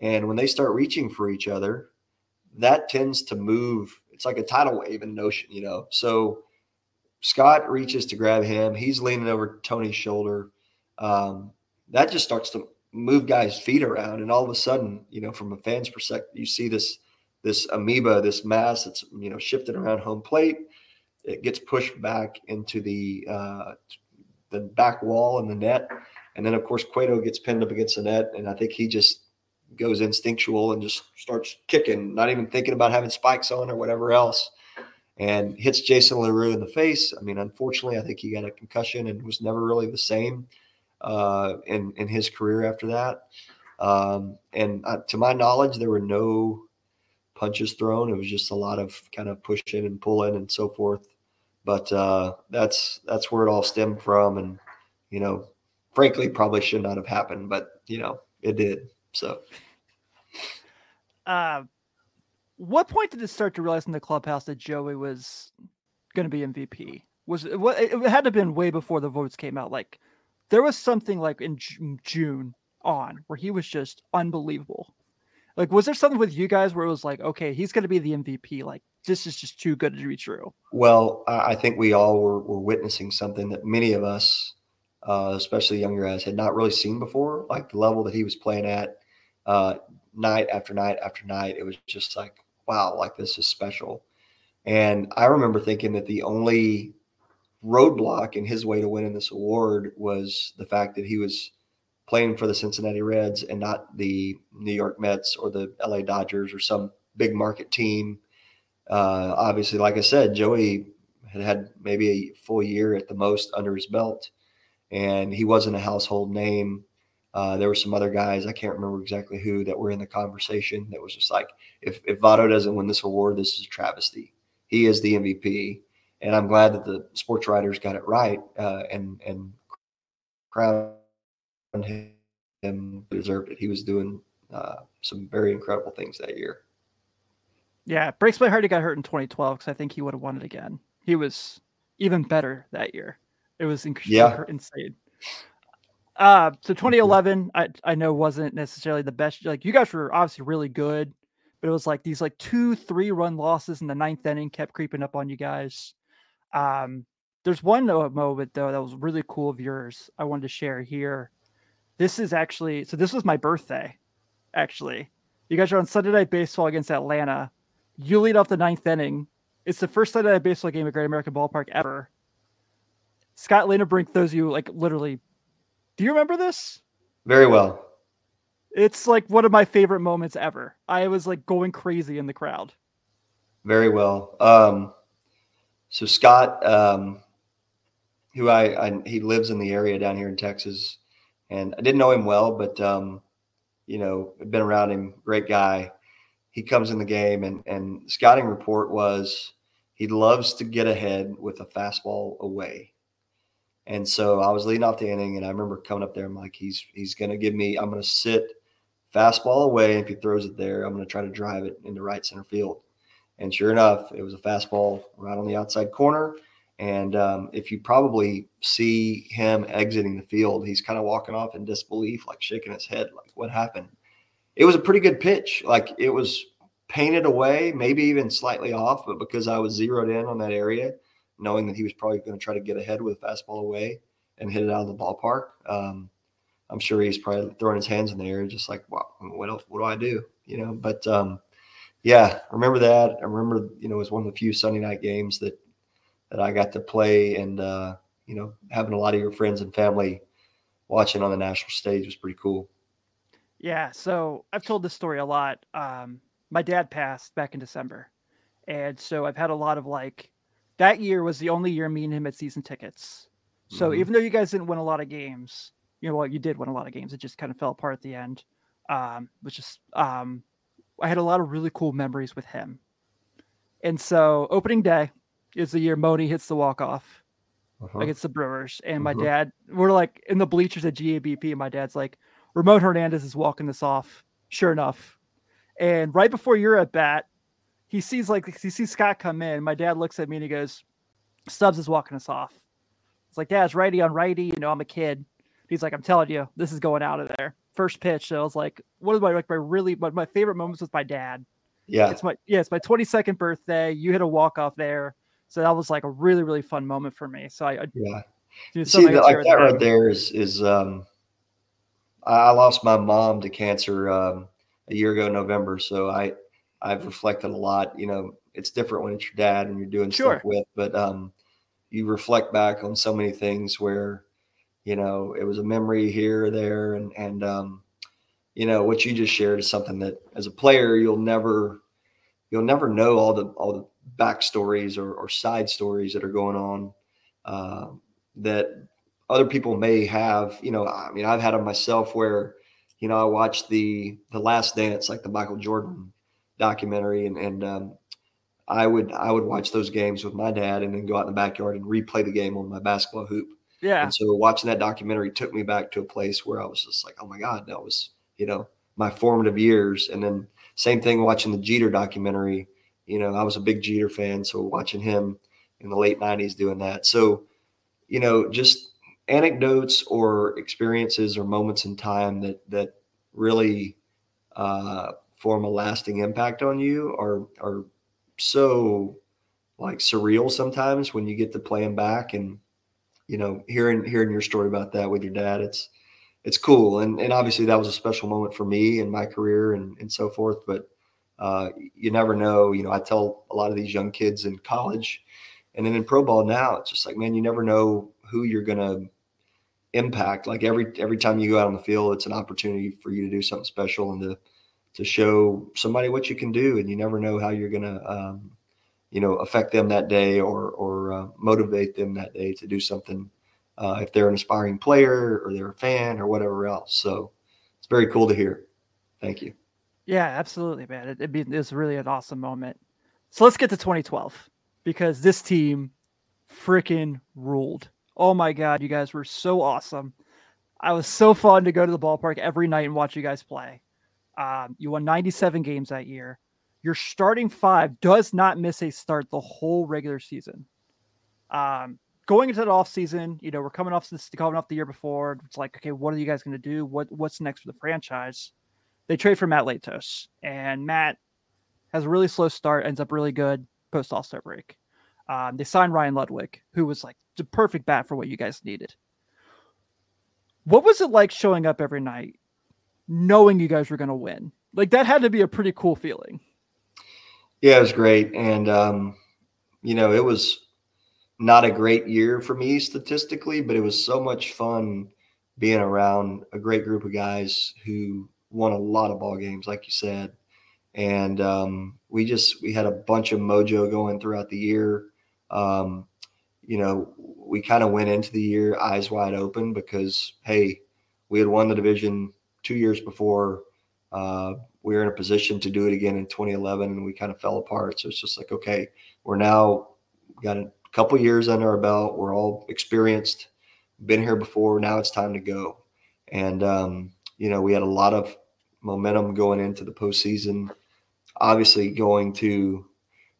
And when they start reaching for each other, that tends to move. It's like a tidal wave in an ocean, you know. So Scott reaches to grab him. He's leaning over Tony's shoulder. Um, that just starts to move guys' feet around, and all of a sudden, you know, from a fan's perspective, you see this this amoeba, this mass that's you know shifted around home plate. It gets pushed back into the uh, the back wall and the net, and then of course Cueto gets pinned up against the net, and I think he just goes instinctual and just starts kicking, not even thinking about having spikes on or whatever else, and hits Jason LaRue in the face. I mean, unfortunately, I think he got a concussion and was never really the same uh, in in his career after that. Um, and uh, to my knowledge, there were no punches thrown. It was just a lot of kind of pushing and pulling and so forth. But uh, that's that's where it all stemmed from, and you know, frankly, probably should not have happened, but you know, it did. So, uh, what point did it start to realize in the clubhouse that Joey was going to be MVP? Was it, what it had to have been way before the votes came out. Like there was something like in June on where he was just unbelievable. Like, was there something with you guys where it was like, okay, he's going to be the MVP? Like, this is just too good to be true. Well, I think we all were, were witnessing something that many of us, uh, especially younger guys, had not really seen before. Like the level that he was playing at, uh, night after night after night. It was just like, wow, like this is special. And I remember thinking that the only roadblock in his way to winning this award was the fact that he was playing for the Cincinnati Reds and not the New York Mets or the LA Dodgers or some big market team. Uh, obviously, like I said, Joey had had maybe a full year at the most under his belt, and he wasn't a household name. Uh, there were some other guys I can't remember exactly who that were in the conversation. That was just like, if if Votto doesn't win this award, this is a travesty. He is the MVP, and I'm glad that the sports writers got it right uh, and and crowned him deserved it. He was doing uh, some very incredible things that year. Yeah, breaks my heart he got hurt in 2012 because I think he would have won it again. He was even better that year. It was inc- yeah. insane. Uh, so 2011, I I know wasn't necessarily the best. Like you guys were obviously really good, but it was like these like two three run losses in the ninth inning kept creeping up on you guys. Um, there's one moment though that was really cool of yours I wanted to share here. This is actually so. This was my birthday, actually. You guys are on Sunday Night Baseball against Atlanta. You lead off the ninth inning. It's the first Sunday Night Baseball game at Great American Ballpark ever. Scott Linebrink throws you like literally. Do you remember this? Very well. It's like one of my favorite moments ever. I was like going crazy in the crowd. Very well. Um, so Scott, um, who I, I, he lives in the area down here in Texas, and I didn't know him well, but um, you know, I've been around him. Great guy. He comes in the game, and and scouting report was he loves to get ahead with a fastball away. And so I was leading off the inning, and I remember coming up there. I'm like, he's he's going to give me. I'm going to sit fastball away. If he throws it there, I'm going to try to drive it into right center field. And sure enough, it was a fastball right on the outside corner. And um, if you probably see him exiting the field, he's kind of walking off in disbelief, like shaking his head, like, what happened? It was a pretty good pitch. Like it was painted away, maybe even slightly off, but because I was zeroed in on that area, knowing that he was probably going to try to get ahead with a fastball away and hit it out of the ballpark, um, I'm sure he's probably throwing his hands in the air, just like, wow, what else, what do I do? You know, but um, yeah, remember that. I remember, you know, it was one of the few Sunday night games that that I got to play, and uh, you know, having a lot of your friends and family watching on the national stage was pretty cool. Yeah, so I've told this story a lot. Um, my dad passed back in December, and so I've had a lot of like that year was the only year me and him had season tickets. So mm-hmm. even though you guys didn't win a lot of games, you know, well, you did win a lot of games. It just kind of fell apart at the end. Um, which is um, I had a lot of really cool memories with him. And so opening day is the year Moni hits the walk off uh-huh. against the Brewers. And my uh-huh. dad, we're like in the bleachers at GABP, and my dad's like, Ramon Hernandez is walking this off. Sure enough. And right before you're at bat, he sees like he sees Scott come in. My dad looks at me and he goes, Stubbs is walking us off. It's like, yeah, it's righty on righty. You know, I'm a kid. He's like, I'm telling you, this is going out of there first pitch. So I was like, what is my like my really my, my favorite moments with my dad. Yeah. It's my yeah, it's my 22nd birthday. You hit a walk off there. So that was like a really, really fun moment for me. So I, I yeah. See that, like that right there is is um I lost my mom to cancer um a year ago November. So I I've reflected a lot. You know, it's different when it's your dad and you're doing sure. stuff with, but um you reflect back on so many things where you know it was a memory here or there and and um, you know what you just shared is something that as a player you'll never you'll never know all the all the backstories or, or side stories that are going on uh, that other people may have you know i mean i've had them myself where you know i watched the the last dance like the michael jordan documentary and and um, i would i would watch those games with my dad and then go out in the backyard and replay the game on my basketball hoop yeah. And so watching that documentary took me back to a place where I was just like, oh my God, that was, you know, my formative years. And then same thing watching the Jeter documentary. You know, I was a big Jeter fan. So watching him in the late 90s doing that. So, you know, just anecdotes or experiences or moments in time that that really uh, form a lasting impact on you are are so like surreal sometimes when you get to play them back and you know, hearing hearing your story about that with your dad, it's it's cool. And and obviously that was a special moment for me in my career and and so forth. But uh, you never know. You know, I tell a lot of these young kids in college and then in pro ball now, it's just like, man, you never know who you're gonna impact. Like every every time you go out on the field, it's an opportunity for you to do something special and to to show somebody what you can do. And you never know how you're gonna um, you know affect them that day or or uh, motivate them that day to do something uh, if they're an aspiring player or they're a fan or whatever else. So it's very cool to hear. Thank you. Yeah absolutely man. It, it, it's really an awesome moment. So let's get to 2012 because this team freaking ruled. Oh my god you guys were so awesome. I was so fun to go to the ballpark every night and watch you guys play um, you won 97 games that year your starting five does not miss a start the whole regular season. Um, going into the off season, you know, we're coming off this coming off the year before. It's like, okay, what are you guys going to do? What what's next for the franchise? They trade for Matt Latos, and Matt has a really slow start, ends up really good post All Star break. Um, they signed Ryan Ludwick, who was like the perfect bat for what you guys needed. What was it like showing up every night, knowing you guys were going to win? Like that had to be a pretty cool feeling. Yeah, it was great. And, um, you know, it was not a great year for me statistically, but it was so much fun being around a great group of guys who won a lot of ball games, like you said. And um, we just we had a bunch of mojo going throughout the year. Um, you know, we kind of went into the year eyes wide open because hey, we had won the division two years before. Uh, we were in a position to do it again in 2011 and we kind of fell apart. So it's just like, okay, we're now got a couple years under our belt. We're all experienced, been here before. Now it's time to go. And, um, you know, we had a lot of momentum going into the postseason. Obviously, going to,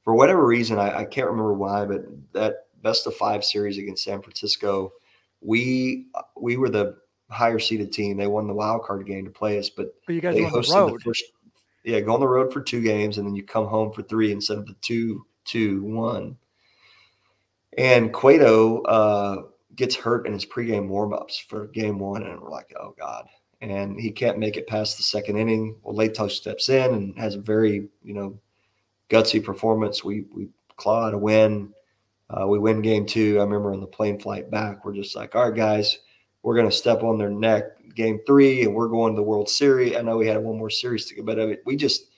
for whatever reason, I, I can't remember why, but that best of five series against San Francisco. We we were the higher seeded team. They won the wild card game to play us, but, but you guys they on hosted the road. the first. Yeah, go on the road for two games, and then you come home for three instead of the two, two, one. And Cueto uh, gets hurt in his pregame warmups for game one, and we're like, oh god. And he can't make it past the second inning. Well, Latos steps in and has a very, you know, gutsy performance. We we claw out a win. Uh, we win game two. I remember on the plane flight back, we're just like, all right, guys, we're going to step on their neck game three, and we're going to the World Series. I know we had one more series to go, but we just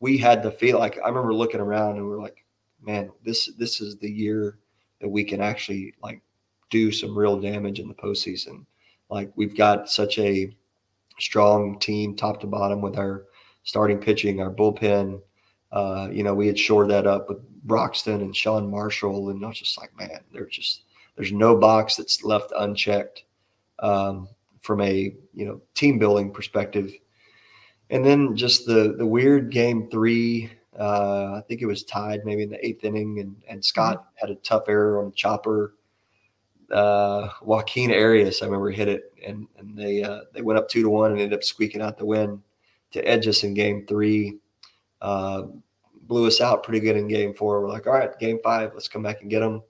we had to feel like I remember looking around and we are like, man, this this is the year that we can actually like do some real damage in the postseason. Like we've got such a strong team, top to bottom, with our starting pitching, our bullpen. Uh, you know, we had shored that up with Broxton and Sean Marshall, and I was just like, man, there's just there's no box that's left unchecked um, from a you know team building perspective. And then just the the weird game three. Uh, I think it was tied maybe in the eighth inning, and and Scott mm-hmm. had a tough error on the chopper. Uh, Joaquin Arias, I remember hit it, and and they uh, they went up two to one and ended up squeaking out the win to edge us in game three. Uh, blew us out pretty good in game four. We're like, all right, game five, let's come back and get them.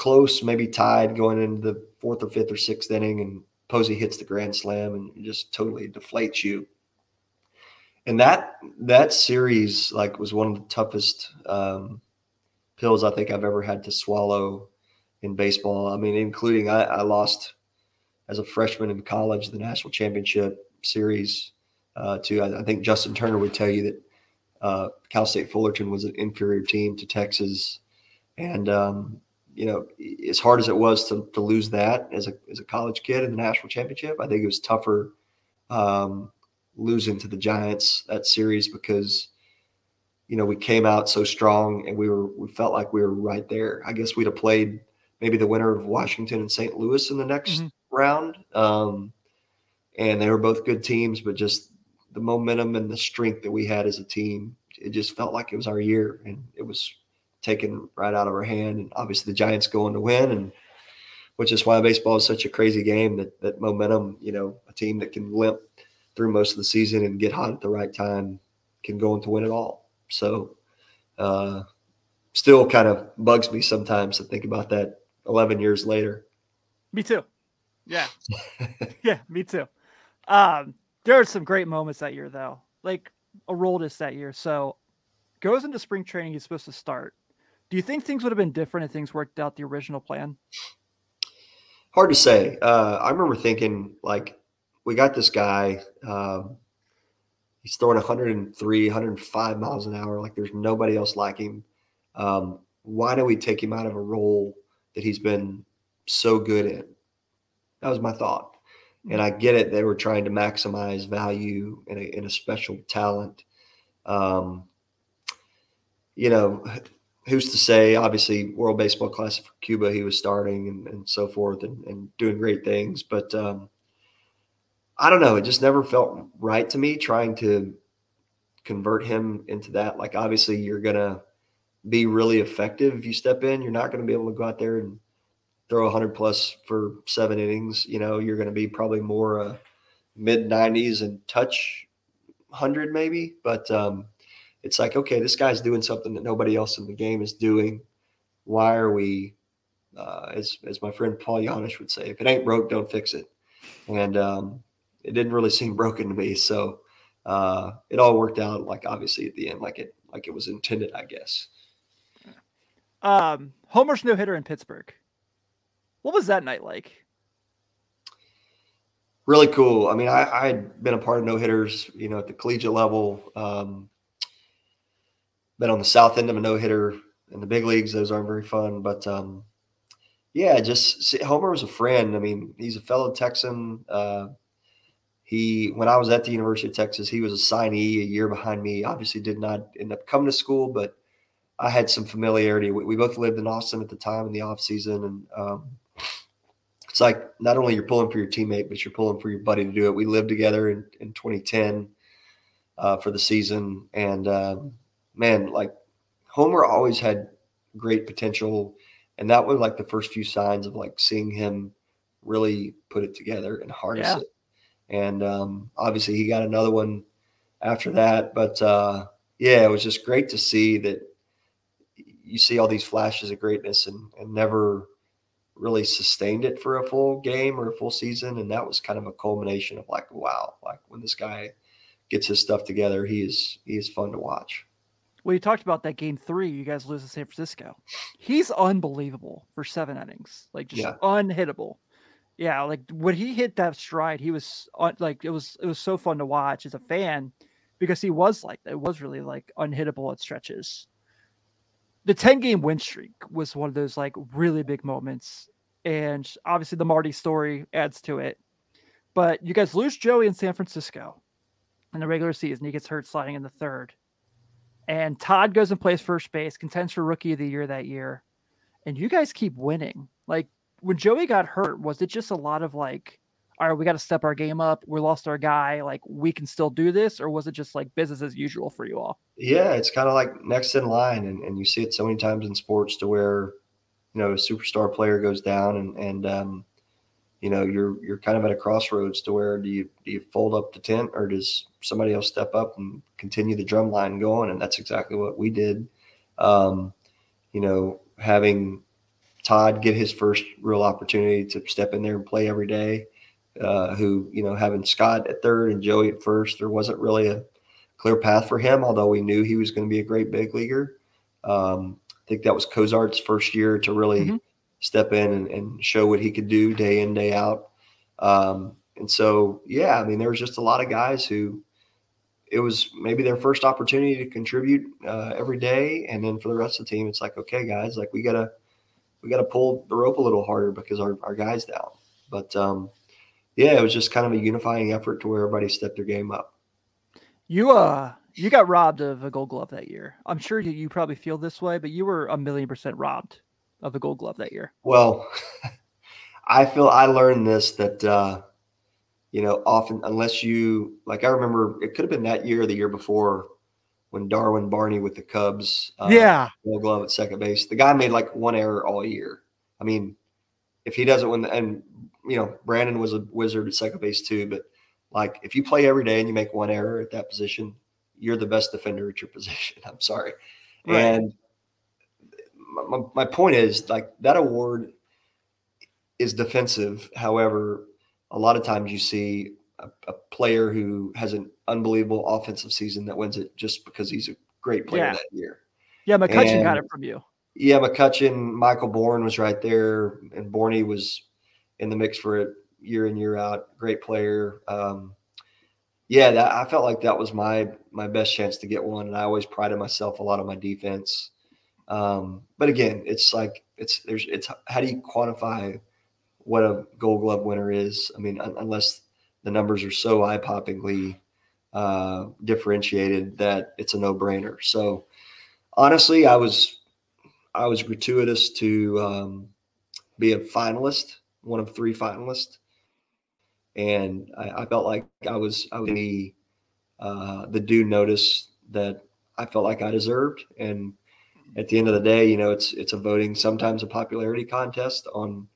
Close, maybe tied going into the fourth or fifth or sixth inning, and Posey hits the grand slam and just totally deflates you. And that that series like was one of the toughest um, pills I think I've ever had to swallow in baseball. I mean, including I, I lost as a freshman in college the national championship series uh, to I, I, think Justin Turner would tell you that uh, Cal State Fullerton was an inferior team to Texas, and um, you know as hard as it was to, to lose that as a as a college kid in the national championship, I think it was tougher um, losing to the Giants that series because you know we came out so strong and we were we felt like we were right there. I guess we'd have played maybe the winner of Washington and St. Louis in the next mm-hmm. round. Um, and they were both good teams, but just the momentum and the strength that we had as a team, it just felt like it was our year, and it was taken right out of our hand. And obviously, the Giants going to win, and which is why baseball is such a crazy game. That that momentum, you know, a team that can limp through most of the season and get hot at the right time can go on to win it all. So, uh, still kind of bugs me sometimes to think about that 11 years later. Me too. Yeah. yeah, me too. Um, there are some great moments that year, though. Like Aroldis that year. So goes into spring training. He's supposed to start. Do you think things would have been different if things worked out the original plan? Hard to say. Uh, I remember thinking, like, we got this guy. Um, he's throwing 103, 105 miles an hour. Like, there's nobody else like him. Um, why do we take him out of a role that he's been so good in. That was my thought. And I get it. They were trying to maximize value in a, in a special talent. Um, you know, who's to say, obviously, World Baseball Classic for Cuba, he was starting and, and so forth and, and doing great things. But um, I don't know. It just never felt right to me trying to convert him into that. Like, obviously, you're going to be really effective if you step in. You're not going to be able to go out there and throw 100 plus for seven innings. You know, you're going to be probably more uh, mid 90s and touch 100 maybe. But um, it's like, okay, this guy's doing something that nobody else in the game is doing. Why are we, uh, as, as my friend Paul Janish would say, if it ain't broke, don't fix it. And um, it didn't really seem broken to me. So uh, it all worked out like obviously at the end, like it, like it was intended, I guess. Um, Homer's no hitter in Pittsburgh. What was that night like? Really cool. I mean, I, had been a part of no hitters, you know, at the collegiate level. Um, been on the south end of a no hitter in the big leagues. Those aren't very fun, but um, yeah, just see, Homer was a friend. I mean, he's a fellow Texan. Uh, he, when I was at the University of Texas, he was a signee a year behind me. Obviously, did not end up coming to school, but I had some familiarity. We, we, both lived in Austin at the time in the off season, and um, it's like not only you're pulling for your teammate, but you're pulling for your buddy to do it. We lived together in, in 2010 uh, for the season, and um, man, like Homer always had great potential. and that was like the first few signs of like seeing him really put it together and harness yeah. it. And um, obviously, he got another one after that. But uh, yeah, it was just great to see that you see all these flashes of greatness and, and never really sustained it for a full game or a full season. And that was kind of a culmination of like, wow, like when this guy gets his stuff together, he is he is fun to watch. Well, you talked about that game three, you guys lose to San Francisco. He's unbelievable for seven innings, like just yeah. unhittable. Yeah, like when he hit that stride, he was uh, like it was it was so fun to watch as a fan because he was like it was really like unhittable at stretches. The 10 game win streak was one of those like really big moments. And obviously the Marty story adds to it. But you guys lose Joey in San Francisco in the regular season. He gets hurt sliding in the third. And Todd goes and plays first base, contends for rookie of the year that year. And you guys keep winning. Like when Joey got hurt, was it just a lot of like, all right, we got to step our game up. We lost our guy. Like we can still do this, or was it just like business as usual for you all? Yeah, it's kind of like next in line, and, and you see it so many times in sports to where, you know, a superstar player goes down, and and um, you know you're you're kind of at a crossroads to where do you do you fold up the tent or does somebody else step up and continue the drum line going? And that's exactly what we did. Um, you know, having Todd get his first real opportunity to step in there and play every day. Uh, who you know having Scott at third and Joey at first, there wasn't really a clear path for him. Although we knew he was going to be a great big leaguer. Um, I think that was Cozart's first year to really mm-hmm. Step in and, and, show what he could do day in day out. Um, and so yeah, I mean there was just a lot of guys who it was maybe their first opportunity to contribute uh, every day, and then for the rest of the team, it's like okay, guys, like we gotta we got to pull the rope a little harder because our, our guys down. But um, yeah, it was just kind of a unifying effort to where everybody stepped their game up. You uh you got robbed of a gold glove that year. I'm sure you, you probably feel this way, but you were a million percent robbed of a gold glove that year. Well, I feel I learned this that uh, you know, often unless you like I remember it could have been that year or the year before when Darwin Barney with the Cubs, uh, yeah, Gold Glove at second base. The guy made like one error all year. I mean, if he doesn't win, the, and you know, Brandon was a wizard at second base too. But like, if you play every day and you make one error at that position, you're the best defender at your position. I'm sorry, right. and my, my point is like that award is defensive. However, a lot of times you see a, a, player who has an unbelievable offensive season that wins it just because he's a great player yeah. that year. Yeah, McCutchen and, got it from you. Yeah, McCutchen, Michael Bourn was right there, and Borney was in the mix for it year in year out. Great player. Um, yeah, that, I felt like that was my my best chance to get one, and I always prided myself a lot on my defense. Um, but again, it's like it's there's it's how do you quantify what a Gold Glove winner is? I mean, un- unless the numbers are so eye poppingly uh, differentiated that it's a no brainer. So honestly, I was I was gratuitous to um, be a finalist, one of three finalists, and I, I felt like I was I was the uh, the due notice that I felt like I deserved. And at the end of the day, you know, it's it's a voting, sometimes a popularity contest on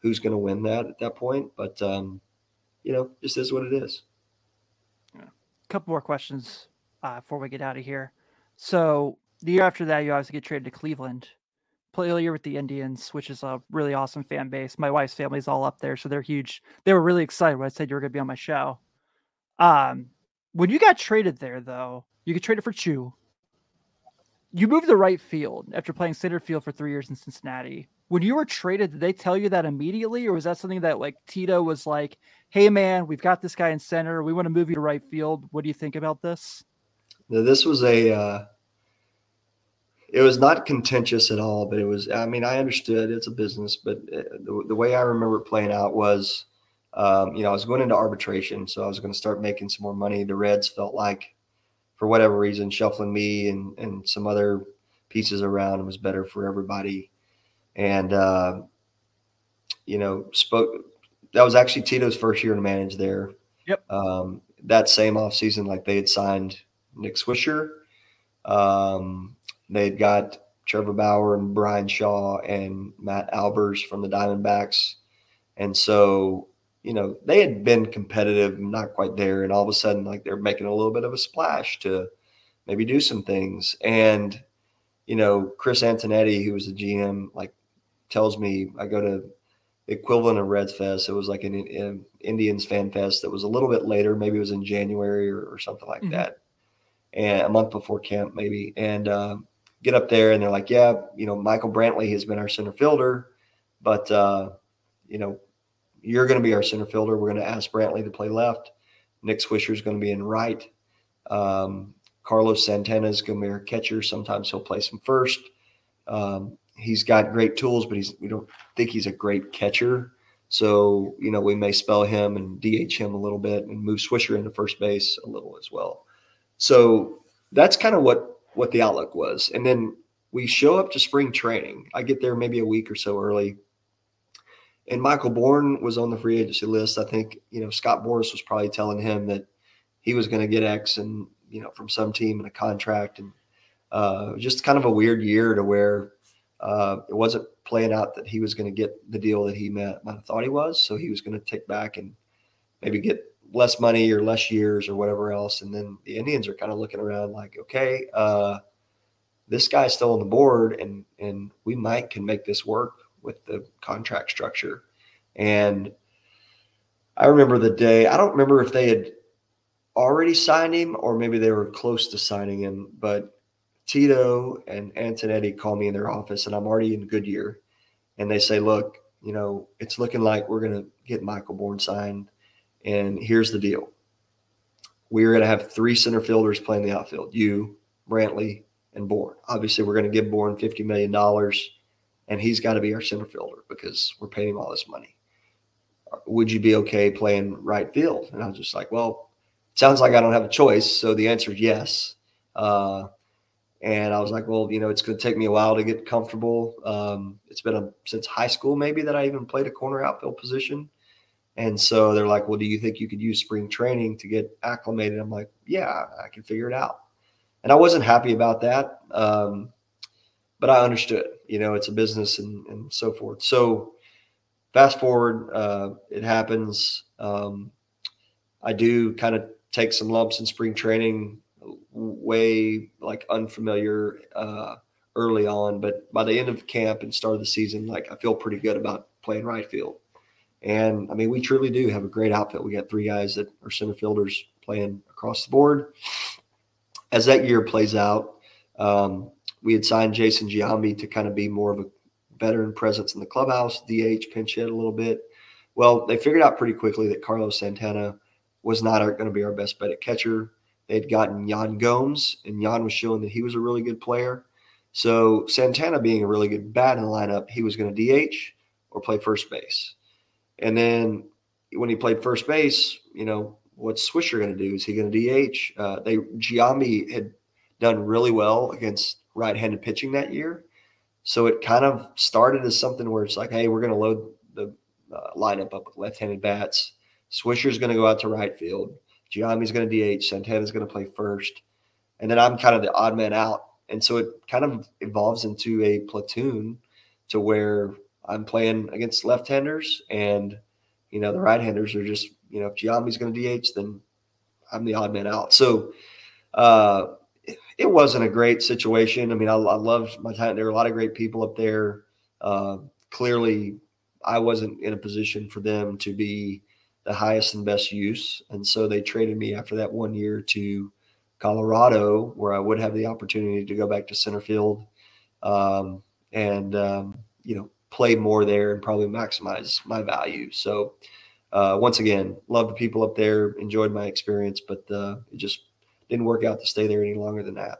who's going to win that at that point. But um, you know, just is what it is. A couple more questions uh, before we get out of here. So the year after that, you obviously get traded to Cleveland. Play a year with the Indians, which is a really awesome fan base. My wife's family's all up there, so they're huge. They were really excited when I said you were going to be on my show. Um, when you got traded there, though, you get traded for Choo. You moved to right field after playing center field for three years in Cincinnati when you were traded, did they tell you that immediately, or was that something that like Tito was like, "Hey, man, we've got this guy in center. We want to move you to right field. What do you think about this?" This was a. Uh, it was not contentious at all, but it was. I mean, I understood it's a business, but uh, the, the way I remember playing out was, um, you know, I was going into arbitration, so I was going to start making some more money. The Reds felt like, for whatever reason, shuffling me and and some other pieces around was better for everybody and uh, you know spoke. That was actually Tito's first year to manage there. Yep. Um, that same offseason, like they had signed Nick Swisher. Um, they had got Trevor Bauer and Bryan Shaw and Matt Albers from the Diamondbacks. And so, you know, they had been competitive, not quite there. And all of a sudden, like they're making a little bit of a splash to maybe do some things. And, you know, Chris Antonetti, who was the GM, like tells me I go to the equivalent of Reds Fest. It was like an, an Indians fan fest that was a little bit later. Maybe it was in January or, or something like mm-hmm. that. And a month before camp, maybe. And, um, get up there and they're like, yeah, you know, Michael Brantley has been our center fielder, but, uh, you know, you're going to be our center fielder. We're going to ask Brantley to play left. Nick Swisher is going to be in right. Um, Carlos Santana is going to be our catcher. Sometimes he'll play some first. Um, he's got great tools, but he's we don't think he's a great catcher. So you know we may spell him and DH him a little bit and move Swisher into first base a little as well. So that's kind of what what the outlook was. And then we show up to spring training. I get there maybe a week or so early. And Michael Bourn was on the free agency list. I think, you know, Scott Boras was probably telling him that he was going to get X and, you know, from some team in a contract. And uh, just kind of a weird year to where uh, it wasn't playing out that he was going to get the deal that he met, might have thought he was. So he was going to take back and maybe get less money or less years or whatever else. And then the Indians are kind of looking around like, okay, uh, this guy's still on the board and and we might can make this work with the contract structure. And I remember the day, I don't remember if they had already signed him or maybe they were close to signing him, but Tito and Antonetti call me in their office and I'm already in Goodyear. And they say, look, you know, it's looking like we're going to get Michael Bourn signed and here's the deal we're going to have three center fielders playing the outfield you, Brantley, and Bourn. Obviously, we're going to give Bourn $50 million, and he's got to be our center fielder because we're paying him all this money. Would you be okay playing right field? And I was just like, well, sounds like I don't have a choice. So the answer is yes. Uh, and I was like, well, you know, it's going to take me a while to get comfortable. Um, it's been a, since high school, maybe, that I even played a corner outfield position. And so they're like, well, do you think you could use spring training to get acclimated? I'm like, yeah, I can figure it out. And I wasn't happy about that. Um, but I understood, you know, it's a business and, and so forth. So fast forward, uh, it happens. Um, I do kind of take some lumps in spring training, way like unfamiliar uh, early on. But by the end of camp and start of the season, like I feel pretty good about playing right field. And I mean, we truly do have a great outfit. We got three guys that are center fielders playing across the board. As that year plays out, um, we had signed Jason Giambi to kind of be more of a veteran presence in the clubhouse, DH, pinch hit a little bit. Well, they figured out pretty quickly that Carlos Santana was not going to be our best bet at catcher. They'd gotten Yan Gomes, and Yan was showing that he was a really good player. So Santana being a really good bat in the lineup, he was going to DH or play first base. And then when he played first base, you know, what's Swisher going to do? Is he going to DH? Uh, they Giambi had done really well against right-handed pitching that year, so it kind of started as something where it's like, hey, we're going to load the uh, lineup up with left-handed bats. Swisher's going to go out to right field. Giambi's going to DH. Santana's going to play first, and then I'm kind of the odd man out. And so it kind of evolves into a platoon to where I'm playing against left-handers, and you know the right-handers are just you know if Giambi's going to DH, then I'm the odd man out. So uh, it, wasn't a great situation. I mean, I, I, loved my time. There were a lot of great people up there. Uh, clearly, I wasn't in a position for them to be the highest and best use, and so they traded me after that one year to Colorado, where I would have the opportunity to go back to center field. Um, and um, you know play more there and probably maximize my value. So uh, once again, love the people up there, enjoyed my experience, but uh, it just didn't work out to stay there any longer than that.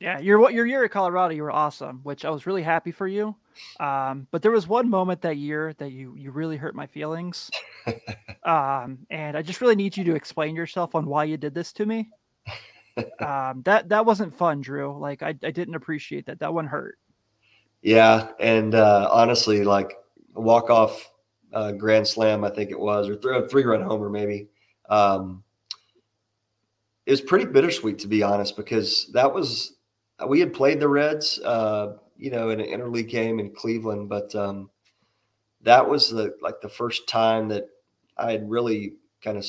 Yeah, your your year at Colorado, you were awesome, which I was really happy for you. Um, but there was one moment that year that you you really hurt my feelings, um, and I just really need you to explain yourself on why you did this to me. Um, that that wasn't fun, Drew. Like I, I didn't appreciate that. That one hurt. Yeah, and uh, honestly, like walk off uh, grand slam, I think it was, or th- three run homer maybe. Um, it was pretty bittersweet to be honest, because that was we had played the Reds, uh, you know, in an interleague game in Cleveland, but um, that was the like the first time that I had really kind of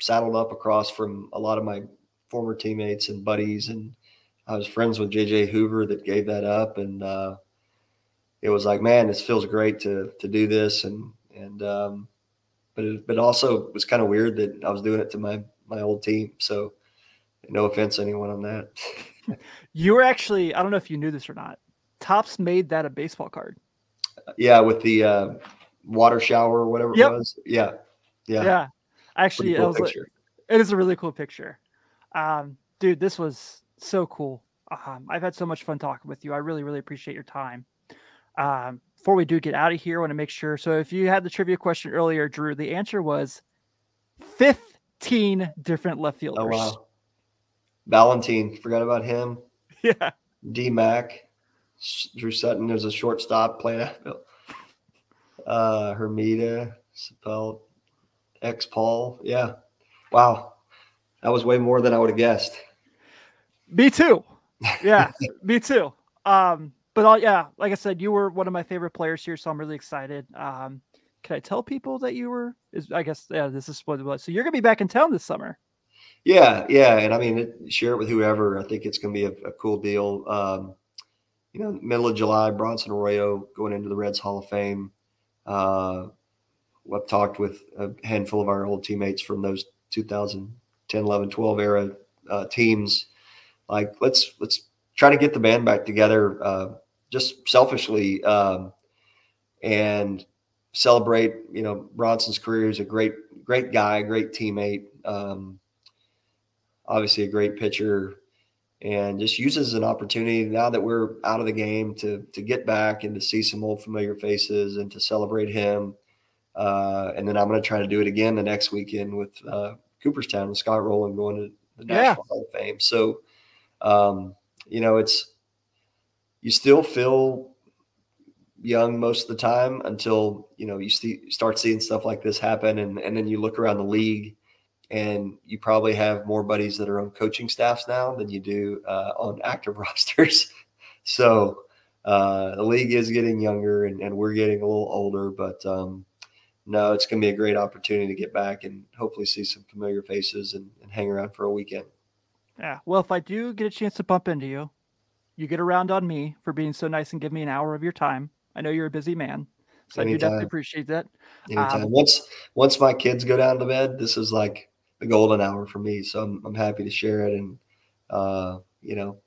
saddled up across from a lot of my former teammates and buddies, and I was friends with JJ Hoover that gave that up, and uh, it was like, man, this feels great to to do this, and and um, but it, but also it was kind of weird that I was doing it to my my old team. So no offense anyone on that. you were actually I don't know if you knew this or not. Topps made that a baseball card. Yeah, with the uh, water shower or whatever yep. it was. Yeah, yeah, yeah. Actually, cool it, was it is a really cool picture. Um, dude, this was so cool. Um, I've had so much fun talking with you. I really, really appreciate your time. Um, before we do get out of here, I want to make sure. So, if you had the trivia question earlier, Drew, the answer was 15 different left fielders. Oh, wow. Balentien, forgot about him. Yeah. D Mac, Drew Sutton, there's a shortstop playing outfield. Uh, Hermida, Sappelt, X Paul. Yeah. Wow. That was way more than I would have guessed. Me too. Yeah, me too. Um, but I'll, yeah, like I said, you were one of my favorite players here, so I'm really excited. Um, can I tell people that you were? Is I guess yeah, this is spoiler. So you're gonna be back in town this summer. Yeah, yeah, and I mean, it, share it with whoever. I think it's gonna be a, a cool deal. Um, you know, middle of July, Bronson Arroyo going into the Reds Hall of Fame. Uh, I've talked with a handful of our old teammates from those 2010, 11, 12 era uh, teams. Like, let's let's try to get the band back together. Uh, just selfishly um, and celebrate. You know, Bronson's career is a great, great guy, great teammate. Um, obviously, a great pitcher, and just use as an opportunity now that we're out of the game to to get back and to see some old familiar faces and to celebrate him. Uh, and then I'm going to try to do it again the next weekend with uh, Cooperstown with Scott Rolen going to the National yeah. Hall of Fame. So, um, you know, it's you still feel young most of the time until you know you see, start seeing stuff like this happen, and and then you look around the league, and you probably have more buddies that are on coaching staffs now than you do uh, on active rosters. so uh, the league is getting younger, and, and we're getting a little older, but um, no, it's going to be a great opportunity to get back and hopefully see some familiar faces and, and hang around for a weekend. Yeah. Well, if I do get a chance to bump into you, you get around on me for being so nice and give me an hour of your time. I know you're a busy man, so Anytime. I do definitely appreciate that. Anytime. Um, once once my kids go down to bed, this is like the golden hour for me. So I'm I'm happy to share it, and uh, you know,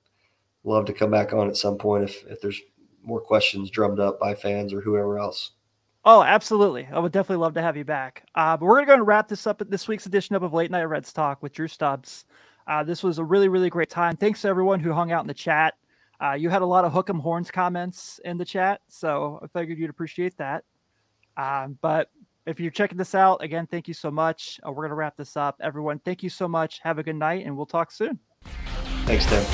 love to come back on at some point if if there's more questions drummed up by fans or whoever else. Oh, absolutely. I would definitely love to have you back. Uh, but we're going to go and wrap this up at this week's edition of Late Night Reds Talk with Drew Stubbs. Uh, this was a really, really great time. Thanks to everyone who hung out in the chat. Uh, you had a lot of hook 'em horns comments in the chat, so I figured you'd appreciate that. Um, but if you're checking this out, again, thank you so much. Uh, we're going to wrap this up. Everyone, thank you so much. Have a good night, and we'll talk soon. Thanks, Tim.